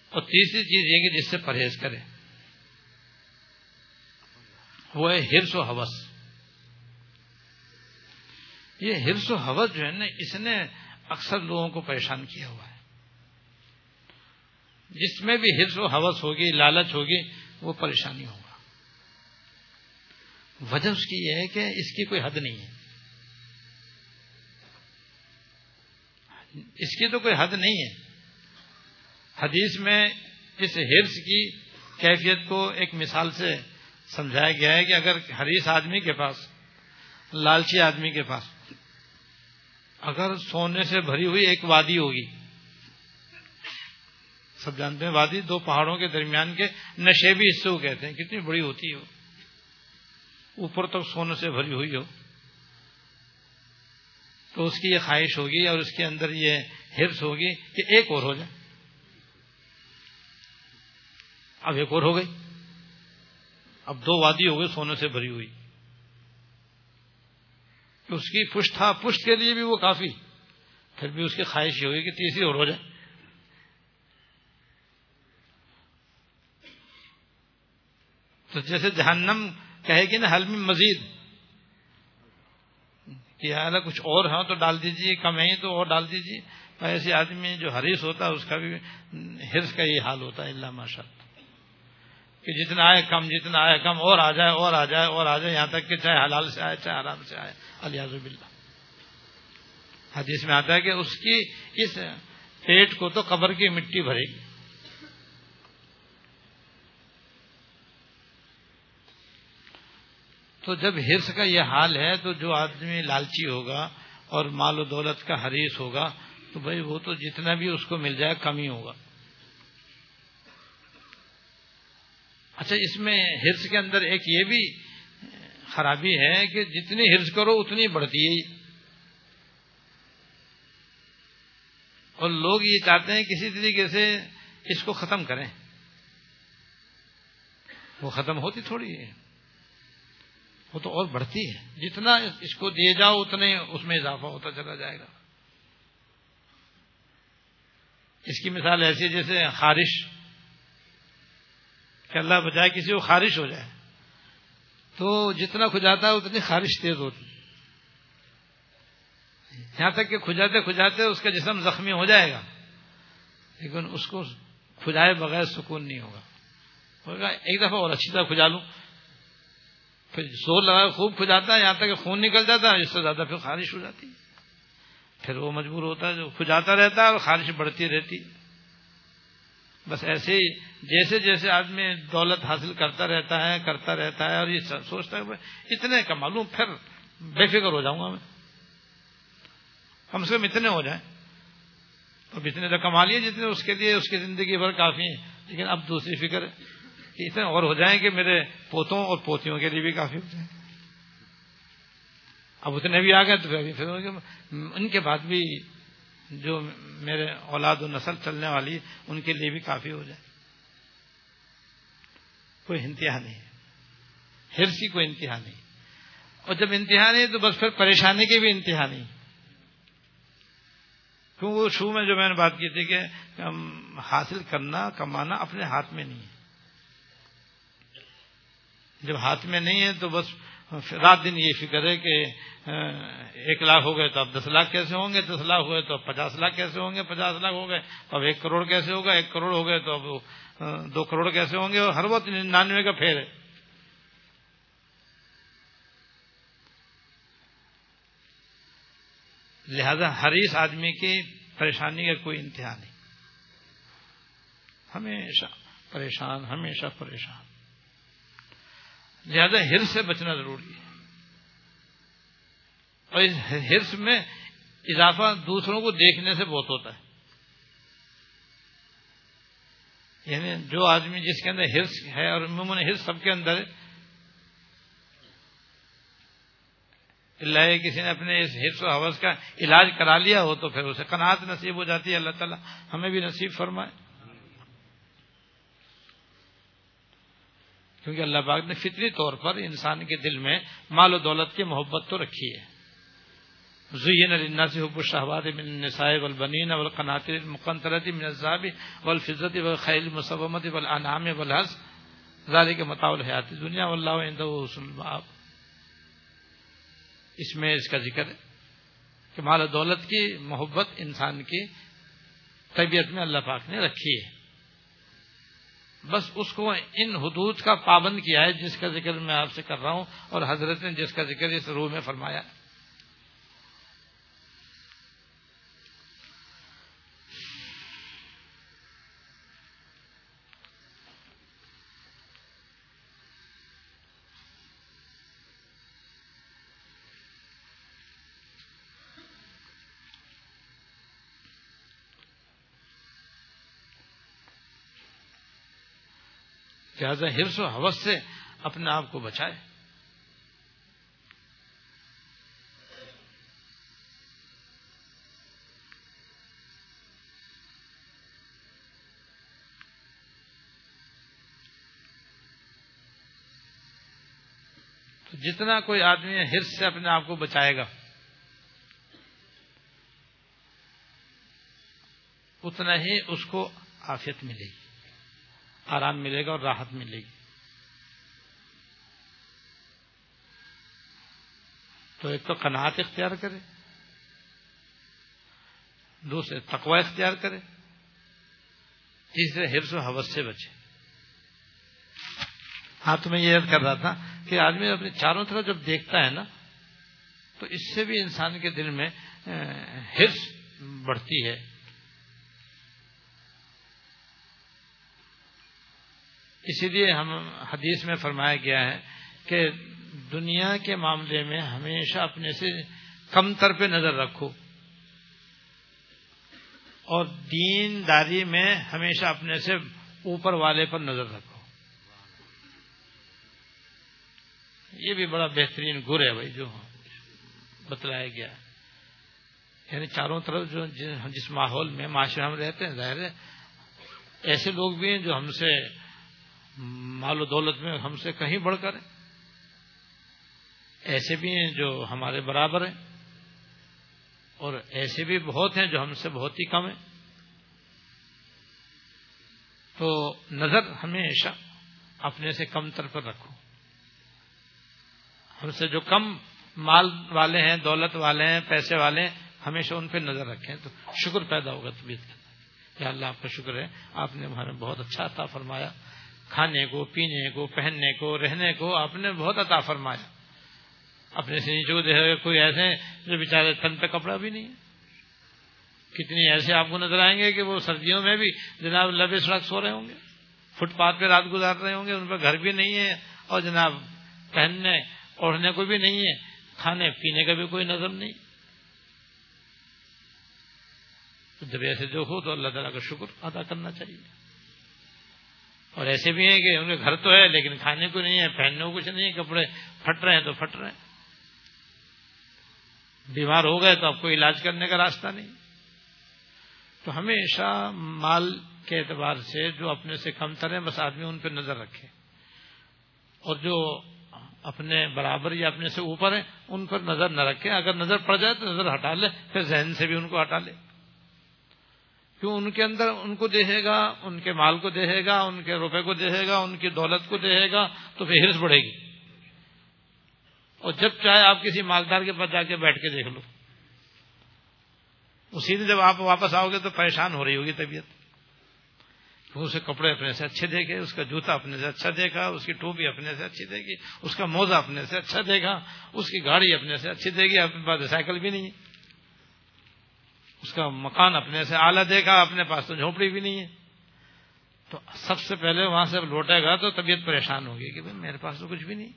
اور تیسری چیز یہ کہ جس سے پرہیز کرے وہ ہے ہرس و حوث۔ یہ ہرس و حوث جو ہے نا، اس نے اکثر لوگوں کو پریشان کیا ہوا ہے۔ جس میں بھی ہرس و حوث ہوگی، لالچ ہوگی، وہ پریشانی ہوگا۔ وجہ اس کی یہ ہے کہ اس کی کوئی حد نہیں ہے۔ اس کی تو کوئی حد نہیں ہے۔ حدیث میں اس ہرس کی کیفیت کو ایک مثال سے سمجھایا گیا ہے کہ اگر حریص آدمی کے پاس، لالچی آدمی کے پاس اگر سونے سے بھری ہوئی ایک وادی ہوگی، سب جانتے ہیں وادی دو پہاڑوں کے درمیان کے نشیبی حصے کو کہتے ہیں، کتنی بڑی ہوتی ہو، اوپر تک سونے سے بھری ہوئی ہو، تو اس کی یہ خواہش ہوگی اور اس کے اندر یہ ہرس ہوگی کہ ایک اور ہو جائے۔ اب ایک اور ہو گئی۔ اب دو وادی ہو گئی سونے سے بھری ہوئی۔ اس کی پشت تھا، پشت کے لیے بھی وہ کافی۔ پھر بھی اس کی خواہش یہ ہوگی کہ تیسری اور ہو جائے۔ تو جیسے جہنم کہے گی نا، حل میں مزید۔ کہ کچھ اور ہاں تو ڈال دیجیے کم ہے تو اور ڈال دیجیے ایسے آدمی جو حریص ہوتا ہے، اس کا بھی حرص کا یہ حال ہوتا ہے۔ اللہ ماشاء اللہ کہ جتنا آئے کم، جتنا آئے کم، اور آ جائے، اور آ جائے، اور آ جائے، یہاں تک کہ چاہے حلال سے آئے، چاہے آرام سے آئے۔ الیاز بلّہ حدیث میں آتا ہے کہ اس کی اس پیٹ کو تو قبر کی مٹی بھرے گی۔ تو جب ہرس کا یہ حال ہے تو جو آدمی لالچی ہوگا اور مال و دولت کا حریث ہوگا تو بھائی وہ تو جتنا بھی اس کو مل جائے کم ہی ہوگا۔ اچھا اس میں ہرس کے اندر ایک یہ بھی، خرابی ہے کہ جتنی ہرس کرو اتنی بڑھتی ہے۔ اور لوگ یہ چاہتے ہیں کسی طریقے سے اس کو ختم کریں۔ وہ ختم ہوتی تھوڑی ہے۔ وہ تو اور بڑھتی ہے۔ جتنا اس کو دیے جاؤ، اتنے اس میں اضافہ ہوتا چلا جائے گا۔ اس کی مثال ایسی جیسے خارش۔ کہ اللہ بجائے کسی کو خارش ہو جائے۔ تو جتنا کھجاتا ہے اتنی خارش تیز ہوتی۔ یہاں تک کہ کھجاتے کھجاتے اس کا جسم زخمی ہو جائے گا، لیکن اس کو کھجائے بغیر سکون نہیں ہوگا۔ ایک دفعہ اور اچھی طرح کھجا لوں۔ پھر زور لگا خوب کھجاتا ہے یہاں تک کہ خون نکل جاتا ہے اس سے زیادہ پھر خارش ہو جاتی۔ پھر وہ مجبور ہوتا ہے جو کھجاتا رہتا ہے اور خارش بڑھتی رہتی۔ بس ایسے ہی جیسے جیسے آدمی دولت حاصل کرتا رہتا ہے، کرتا رہتا ہے اور یہ سوچتا ہے، اتنے کا معلوم پھر بے فکر ہو جاؤں گا میں۔ کم سے کم اتنے ہو جائیں۔ تو اتنے تو کما لیے جتنے اس کے لیے، اس کی زندگی بھر کافی ہیں۔ لیکن اب دوسری فکر کہ اتنے اور ہو جائیں کہ میرے پوتوں اور پوتیوں کے لیے بھی کافی ہو جائیں۔ اب اتنے بھی آ گئے تو پھر ان کے بعد بھی جو میرے اولاد و نسل چلنے والی ان کے لیے بھی کافی ہو جائے۔ کوئی انتہا نہیں ہرسی کوئی انتہا نہیں۔ اور جب انتہا نہیں تو بس پھر پریشانی کی بھی انتہا نہیں۔ کیوں؟ وہ شو میں جو میں نے بات کی تھی کہ حاصل کرنا، کمانا اپنے ہاتھ میں نہیں ہے۔ جب ہاتھ میں نہیں ہے تو بس رات دن یہ فکر ہے کہ ایک لاکھ ہو گئے تو اب دس لاکھ کیسے ہوں گے؟ دس لاکھ ہو گئے تو اب پچاس لاکھ کیسے ہوں گے؟ پچاس لاکھ ہو گئے تو اب ایک کروڑ کیسے ہوگا؟ ایک کروڑ ہو گئے تو اب دو کروڑ کیسے ہوں گے؟ اور ہر وقت ننانوے کا پھیر ہے۔ لہذا ہر اس آدمی کی پریشانی کا کوئی انتہا نہیں۔ ہمیشہ پریشان ہمیشہ پریشان۔ لہذا ہرس سے بچنا ضروری ہے۔ اور اس ہرس میں اضافہ دوسروں کو دیکھنے سے بہت ہوتا ہے۔ یعنی جو آدمی جس کے اندر ہرس ہے اور عموماً ہرس سب کے اندر ہے، اللہ کسی نے اپنے اس حفظ و حوث کا علاج کرا لیا ہو تو پھر اسے قناعت نصیب ہو جاتی ہے، اللہ تعالیٰ ہمیں بھی نصیب فرمائے۔ کیونکہ اللہ پاک نے فطری طور پر انسان کے دل میں مال و دولت کی محبت تو رکھی ہے۔ زین للناس حب الشهوات من النساء والبنين والقناطر المقنطرة من الذهب والفضة والخيل المسومة والأنعام والحرث ذلك متاع الحياة الدنيا والله عنده حسن المآب۔ اس میں اس کا ذکر ہے کہ مال و دولت کی محبت انسان کی طبیعت میں اللہ پاک نے رکھی ہے۔ بس اس کو ان حدود کا پابند کیا ہے جس کا ذکر میں آپ سے کر رہا ہوں اور حضرت نے جس کا ذکر اس روح میں فرمایا لہٰذا ہرس و حوث سے اپنے آپ کو بچائے۔ تو جتنا کوئی آدمی ہرس سے اپنے آپ کو بچائے گا، اتنا ہی اس کو آفیت ملے گی۔ آرام ملے گا اور راحت ملے گی۔ تو ایک تو کنات اختیار کرے، دوسرے تقوا اختیار کرے، تیسرے حفظ و حوث سے بچے۔ ہاں تو میں یہ کر رہا تھا کہ آدمی اپنے چاروں طرف جب دیکھتا ہے نا، تو اس سے بھی انسان کے دل میں حفظ بڑھتی ہے۔ اسی لیے ہم حدیث میں فرمایا گیا ہے کہ دنیا کے معاملے میں ہمیشہ اپنے سے کم تر پہ نظر رکھو اور دین داری میں ہمیشہ اپنے سے اوپر والے پر نظر رکھو۔ یہ بھی بڑا بہترین گر ہے بھائی جو بتلایا گیا۔ یعنی چاروں طرف جو جس ماحول میں معاشرے ہم رہتے ہیں، ظاہر ہے، ایسے لوگ بھی ہیں جو ہم سے مال و دولت میں ہم سے کہیں بڑھ کر ایسے بھی ہیں جو ہمارے برابر ہیں۔ اور ایسے بھی بہت ہیں جو ہم سے بہت ہی کم ہیں۔ تو نظر ہمیشہ اپنے سے کم تر پر رکھو۔ ہم سے جو کم مال والے ہیں، دولت والے ہیں، پیسے والے ہیں، ہمیشہ ان پہ نظر رکھیں تو شکر پیدا ہوگا طبیعت کا کہ اللہ آپ کا شکر ہے، آپ نے ہمارے بہت اچھا عطا فرمایا۔ کھانے کو، پینے کو، پہننے کو، رہنے کو آپ نے بہت عطا فرمایا۔ اپنے سے نیچے کو دیکھے کوئی ایسے جو بےچارے تن پہ کپڑا بھی نہیں ہے۔ کتنی ایسے آپ کو نظر آئیں گے کہ وہ سردیوں میں بھی جناب لبے سڑک سو رہے ہوں گے۔ فٹ پاتھ پہ رات گزار رہے ہوں گے، ان پہ گھر بھی نہیں ہے۔ اور جناب پہننے، اوڑھنے کو بھی نہیں ہے۔ کھانے، پینے کا بھی کوئی نظر نہیں۔ جب ایسے جو ہو تو اللہ تعالیٰ کا شکر ادا کرنا چاہیے۔ اور ایسے بھی ہیں کہ ان کے گھر تو ہے لیکن کھانے کو نہیں ہے، پہننے کو کچھ نہیں ہے، کپڑے پھٹ رہے ہیں تو پھٹ رہے ہیں۔ بیمار ہو گئے تو آپ کو علاج کرنے کا راستہ نہیں۔ تو ہمیشہ مال کے اعتبار سے جو اپنے سے کم تر ہیں، بس آدمی ان پہ نظر رکھے۔ اور جو اپنے برابر یا اپنے سے اوپر ہیں، ان پر نظر نہ رکھے۔ اگر نظر پڑ جائے تو نظر ہٹا لے، پھر ذہن سے بھی ان کو ہٹا لے۔ کیوں ان کے اندر ان کو دیکھے گا، ان کے مال کو دیکھے گا، ان کے روپے کو دیکھے گا، ان کی دولت کو دیکھے گا، تو پھر ہرس بڑھے گی۔ اور جب چاہے آپ کسی مالدار کے پاس جا کے بیٹھ کے دیکھ لو۔ اسی دن جب آپ واپس آؤ گے تو پریشان ہو رہی ہوگی طبیعت۔ اسے کپڑے اپنے سے اچھے دیکھے اس کا جوتا اپنے سے اچھا دیکھا اس کی ٹوپی اپنے سے اچھی دے گی، اس کا موزہ اپنے سے اچھا دیکھا اس کی گاڑی اپنے سے اچھی دے گی، اپنے پاس سائیکل بھی نہیں ہے۔ اس کا مکان اپنے سے آلہ دیکھا، اپنے پاس تو جھونپڑی بھی نہیں ہے۔ تو سب سے پہلے وہاں سے لوٹے گا تو طبیعت پریشان ہوگی کہ بھائی میرے پاس تو کچھ بھی نہیں۔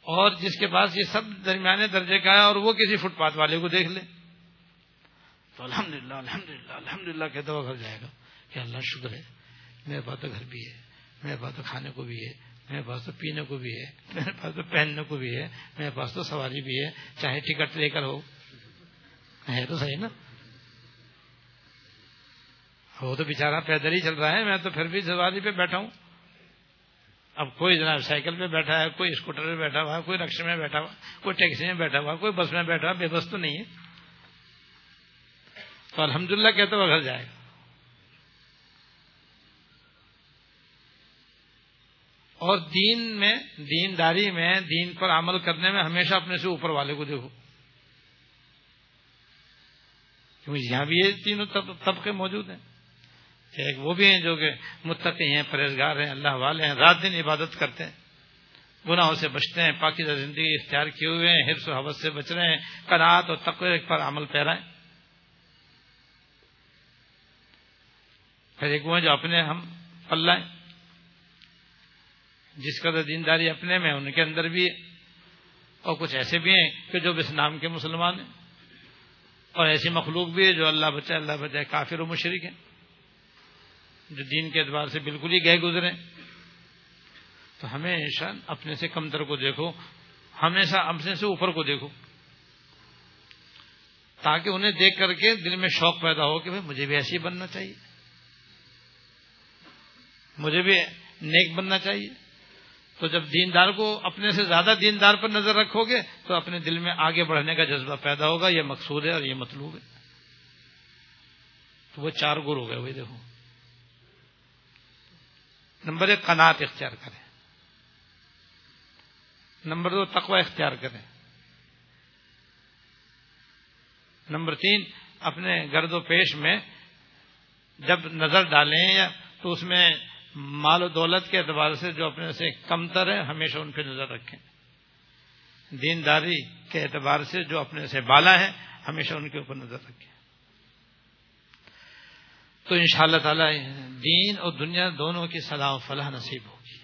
اور جس کے پاس یہ سب درمیانے درجے کا ہے اور وہ کسی فٹ پاتھ والے کو دیکھ لے۔ تو الحمد للہ الحمد للہ الحمد للہ کہتے گھر جائے گا کہ اللہ شکر ہے، میرے پاس تو گھر بھی ہے، میرے پاس تو کھانے کو بھی ہے، میرے پاس تو پینے کو بھی ہے، میرے پاس تو پہننے کو بھی ہے، میرے پاس تو سواری بھی ہے، چاہے ٹکٹ لے کر ہو۔ ہے تو صحیح نا وہ تو بےچارا پیدل ہی چل رہا ہے میں تو پھر بھی سواری پہ بیٹھا ہوں اب کوئی جناب سائیکل پہ بیٹھا ہے کوئی اسکوٹر پہ بیٹھا ہوا ہے کوئی رکشے میں بیٹھا ہوا کوئی ٹیکسی میں بیٹھا ہوا کوئی بس میں بیٹھا ہوا بے بس تو نہیں ہے تو الحمد للہ کہتے وہ گھر جائے گا اور دین میں دین داری میں دین پر عمل کرنے میں ہمیشہ اپنے سے اوپر والے کو دیکھو کیونکہ یہاں بھی یہ تینوں طبقے موجود ہیں۔ ایک وہ بھی ہیں جو کہ متقی ہیں، پرہیزگار ہیں، اللہ والے ہیں، رات دن عبادت کرتے ہیں۔ گناہوں سے بچتے ہیں پاکی زندگی اختیار کیے ہوئے ہیں حفظ و حوث سے بچ رہے ہیں کنات اور تقوی پر عمل پیرائیں۔ پھر ایک وہ جو اپنے ہم پلائیں۔ جس کا دینداری اپنے میں ان کے اندر بھی ہے۔ اور کچھ ایسے بھی ہیں کہ جو بس نام کے مسلمان ہیں۔ اور ایسی مخلوق بھی ہے جو اللہ بچائے اللہ بچائے، کافر و مشرق ہیں۔ جو دین کے اعتبار سے بالکل ہی گئے گزرے تو ہمیشہ اپنے سے کمتر کو دیکھو۔ ہمیشہ اپنے سے اوپر کو دیکھو۔ تاکہ انہیں دیکھ کر کے دل میں شوق پیدا ہو کہ مجھے بھی ایسے ہی بننا چاہیے۔ مجھے بھی نیک بننا چاہیے۔ تو جب دیندار کو اپنے سے زیادہ دیندار پر نظر رکھو گے، تو اپنے دل میں آگے بڑھنے کا جذبہ پیدا ہوگا۔ یہ مقصود ہے اور یہ مطلوب ہے۔ تو وہ چار گر ہو گئے، وہی دیکھو۔ نمبر ایک کنات اختیار کریں۔ نمبر دو، تقوی اختیار کریں۔ نمبر تین، اپنے گرد و پیش میں جب نظر ڈالیں یا تو اس میں مال و دولت کے اعتبار سے جو اپنے سے کمتر ہے ہمیشہ ان پہ نظر رکھیں۔ دینداری کے اعتبار سے جو اپنے سے بالا ہے ہمیشہ ان کے اوپر نظر رکھیں۔ تو ان شاء اللہ تعالی دین اور دنیا دونوں کی صلاح و فلاح نصیب ہوگی۔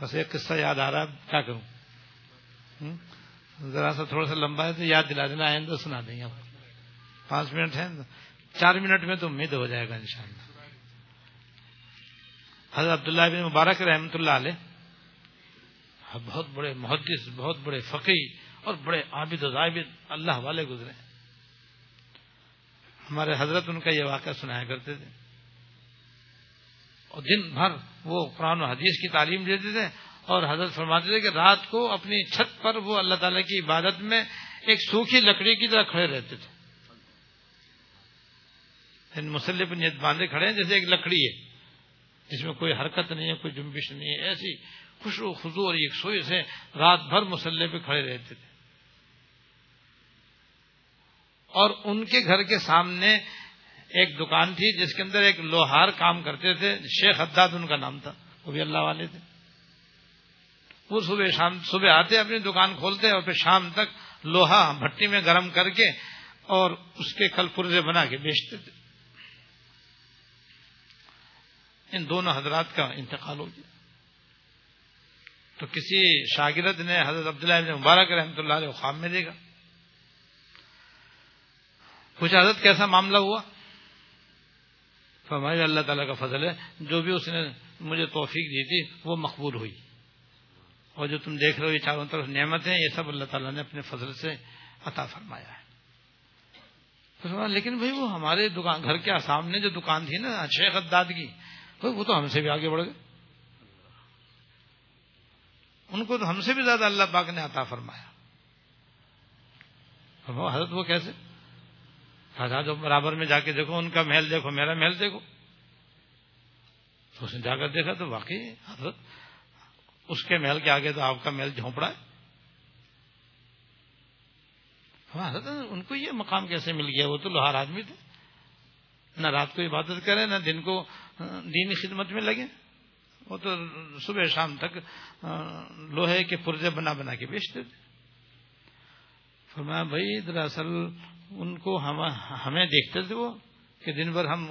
بس ایک قصہ یاد آ رہا ہے، کیا کروں؟ ذرا سا تھوڑا سا لمبا ہے تو یاد دلا دینا، آئندہ سنا دیں گے پانچ منٹ ہے چار منٹ میں تو امید ہو جائے گا ان شاء اللہ حضرت عبداللہ بن مبارک رحمۃ اللہ علیہ بہت بڑے محدث، بہت بڑے فقی اور بڑے عابد و عابد اللہ والے گزرے۔ ہمارے حضرت ان کا یہ واقعہ سنایا کرتے تھے۔ اور دن بھر وہ قرآن و حدیث کی تعلیم دیتے تھے اور حضرت فرماتے تھے کہ رات کو اپنی چھت پر وہ اللہ تعالی کی عبادت میں ایک سوکھی لکڑی کی طرح کھڑے رہتے تھے۔ مسلح نیت باندھے کھڑے ہیں، جیسے ایک لکڑی ہے۔ جس میں کوئی حرکت نہیں ہے، کوئی جنبش نہیں ہے، ایسی خوشو خزو اور ایک سوئی سے رات بھر مسلح پہ کھڑے رہتے تھے۔ اور ان کے گھر کے سامنے ایک دکان تھی، جس کے اندر ایک لوہار کام کرتے تھے۔ شیخ حداد ان کا نام تھا، وہ بھی اللہ والے تھے۔ وہ صبح شام، صبح آتے، اپنی دکان کھولتے اور پھر شام تک لوہا بھٹی میں گرم کر کے اور اس کے کل پرزے بنا کے بیچتے تھے۔ ان دونوں حضرات کا انتقال ہو گیا۔ تو کسی شاگرد نے حضرت عبداللہ مبارک رحمۃ اللہ علیہ خواب میں دے گا کچھ حضرت کیسا معاملہ ہوا؟ فرمایا، اللہ تعالیٰ کا فضل ہے، جو بھی اس نے مجھے توفیق دی تھی، وہ مقبول ہوئی۔ اور جو تم دیکھ رہے ہو، یہ چاروں طرف نعمت ہیں یہ سب اللہ تعالیٰ نے اپنے فضل سے عطا فرمایا ہے۔ لیکن بھائی، وہ ہمارے دکان، گھر کے سامنے جو دکان تھی نا، شیخ اداد کی وہ تو ہم سے بھی آگے بڑھ گئے۔ ان کو تو ہم سے بھی زیادہ اللہ پاک نے عطا فرمایا۔ حضرت وہ کیسے؟ جو برابر میں جا کے دیکھو، ان کا محل دیکھو، میرا محل دیکھو۔ تو اس نے جا کر دیکھا تو واقعی حضرت، اس کے محل کے آگے تو آپ کا محل جھونپڑا ہے۔ حضرت، ان کو یہ مقام کیسے مل گیا؟ وہ تو لوہار آدمی تھے۔ نہ رات کو عبادت کرے، نہ دن کو دینی خدمت میں لگے۔ وہ تو صبح شام تک لوہے کے پرزے بنا بنا کے بیچتے تھے۔ فرمایا، بھائی، دراصل ان کو ہمیں دیکھتے تھے وہ کہ دن بھر ہم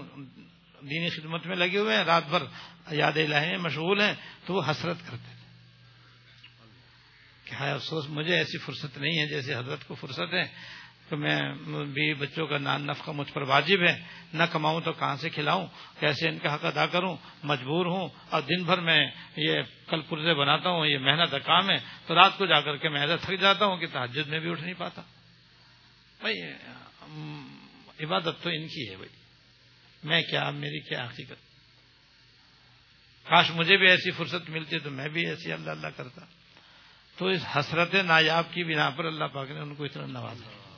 دینی خدمت میں لگے ہوئے ہیں، رات بھر یاد الہی مشغول ہیں، تو وہ حسرت کرتے تھے۔ کہ ہائے افسوس، مجھے ایسی فرصت نہیں ہے جیسے حضرت کو فرصت ہے۔ کہ میں بھی بچوں کا نان نفقہ مجھ پر واجب ہے، نہ کماؤں تو کہاں سے کھلاؤں؟ کیسے ان کا حق ادا کروں؟ مجبور ہوں اور دن بھر میں یہ کل پرزے بناتا ہوں، یہ محنت کا کام ہے، تو رات کو جا کر کے میں ایسا تھک جاتا ہوں کہ تحجد میں بھی اٹھ نہیں پاتا۔ بھائی عبادت تو ان کی ہے بھائی۔ میں کیا، میری کیا حقیقت؟ کاش مجھے بھی ایسی فرصت ملتی تو میں بھی ایسی اللہ اللہ کرتا۔ تو اس حسرت نایاب کی بنا پر اللہ پاک نے ان کو اتنا نوازا۔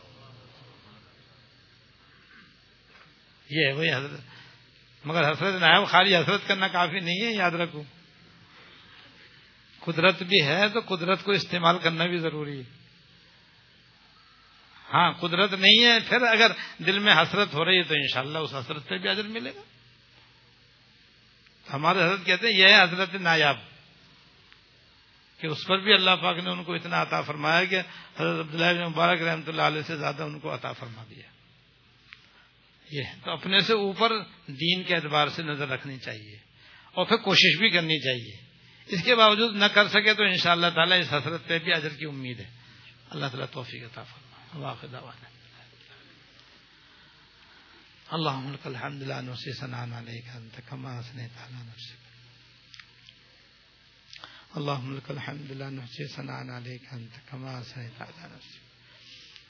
یہ ہے، وہی حضرت۔ مگر حسرت نایاب خالی حسرت کرنا کافی نہیں ہے، یاد رکھو۔ قدرت بھی ہے تو قدرت کو استعمال کرنا بھی ضروری ہے۔ ہاں قدرت نہیں ہے، پھر اگر دل میں حسرت ہو رہی ہے تو انشاءاللہ اس حسرت پہ بھی اجر ملے گا۔ ہمارے حضرت کہتے ہیں، یہ ہے حضرت نایاب۔ کہ اس پر بھی اللہ پاک نے ان کو اتنا عطا فرمایا کہ حضرت عبداللہ مبارک رحمۃ اللہ علیہ سے زیادہ ان کو عطا فرما دیا۔ یہ تو اپنے سے اوپر دین کے اعتبار سے نظر رکھنی چاہیے اور پھر کوشش بھی کرنی چاہیے۔ اس کے باوجود نہ کر سکے تو انشاءاللہ اللہ تعالیٰ اس حسرت پہ بھی اجر کی امید ہے۔ اللہ تعالیٰ توفیق عطا فرما واقع اللهم لك الحمد لا نحصي ثناء عليك انت كما اثنيت على نفسك اللهم لك الحمد لا نحصي ثناء عليك انت كما اثنيت على نفسك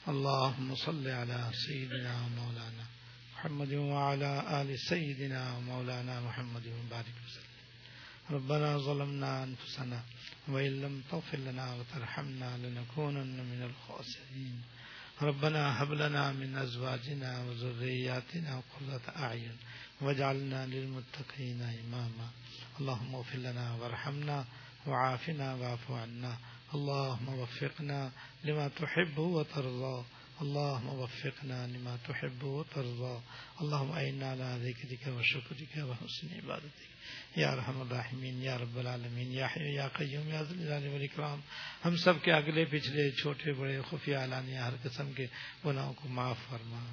اللهم صل على سيدنا ومولانا محمد وعلى آل سيدنا ومولانا محمد وبارك وسلم. ربنا ظلمنا أنفسنا وإن لم تغفر لنا وترحمنا لنكونن من الخاسرين. ربنا هب لنا من أزواجنا وذرياتنا قرة أعين واجعلنا للمتقين إماما. اللهم اغفر لنا وارحمنا وعافنا واعف عنا. اللهم وفقنا لما تحب وترضى اللهم وفقنا لما تحب وترضى. اللهم اعنا على ذكرك وشكرك وحسن عبادتك. یا رحم الرحمین یا رب العالمین یا حی یا قیوم یا ذل جلال والاکرام ہم سب کے اگلے، پچھلے، چھوٹے، بڑے، خفیہ اعلانیہ ہر قسم کے گناہوں کو معاف فرما.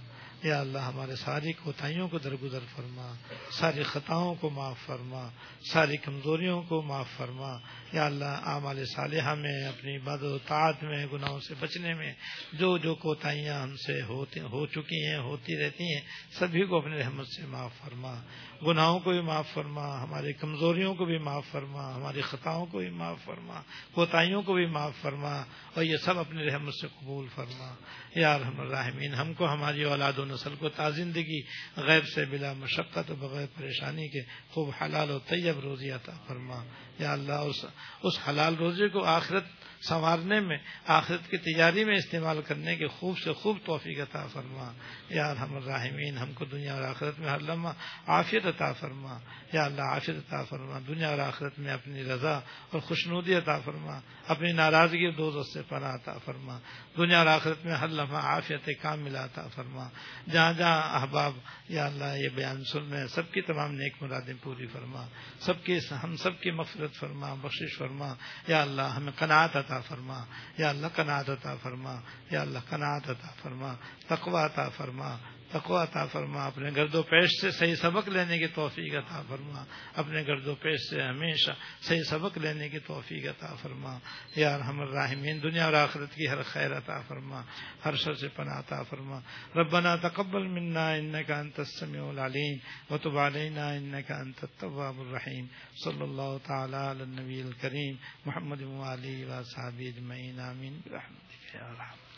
یا اللہ، ہمارے ساری کوتاہیوں کو درگزر فرما، ساری خطاؤں کو معاف فرما، ساری کمزوریوں کو معاف فرما. یا اللہ اعمال صالحہ میں، اپنی بد و تعت میں، گناہوں سے بچنے میں، جو جو کوتاہیاں ہم سے ہوتی ہو چکی ہیں، ہوتی رہتی ہیں، سبھی کو اپنے رحمت سے معاف فرما۔ گناہوں کو بھی معاف فرما، ہماری کمزوریوں کو بھی معاف فرما، ہماری خطاؤں کو بھی معاف فرما، کوتاہیوں کو بھی معاف فرما، اور یہ سب اپنے رحمت سے قبول فرما۔ یا رحم الرحمین ہم کو ہماری اولاد و نسل کو تازندگی غیر سے بلا مشقت و بغیر پریشانی کے خوب حلال و طیب روزی عطا فرما۔ یا اللہ اس اس حلال روزے کو آخرت سنوارنے میں، آخرت کی تجاری میں استعمال کرنے کے خوب سے خوب توفیق عطا فرما۔ یا ہم الرحمین ہم کو دنیا اور آخرت میں ہر لمحہ عافیت عطا فرما۔ یا اللہ، عافیت عطا فرما۔ دنیا اور آخرت میں اپنی رضا اور خوشنودی عطا فرما۔ اپنی ناراضگی اور دو سے پناہ عطا فرما۔ دنیا اور آخرت میں ہر لمحہ عافیت کام عطا فرما۔ جہاں جہاں احباب، یا اللہ، یہ بیان سن رہے سب کی تمام نیک مرادیں پوری فرما۔ سب کی ہم سب کی مفرت فرما، بخشش فرما۔ یا اللہ، ہمیں قناعت عطا فرما یا اللہ قناعت عطا فرما یا اللہ قناعت عطا فرما تقوا عطا فرما تقوا عطا فرما، اپنے گرد و پیش سے صحیح سبق لینے کی توفیق عطا فرما۔ اپنے گرد و پیش سے ہمیشہ صحیح سبق لینے کی توفیق عطا فرما۔ یا رحم الرحمین دنیا اور آخرت کی ہر خیر عطا فرما۔ ہر شر سے پناہ عطا فرما۔ ربنا تقبل منا انك انت السميع العليم وتب علينا انك انت التواب الرحيم صلى الله تعالى على النبي الكريم محمد وعلى اله وصحبه اجمعين امين برحمتك يا ارحم۔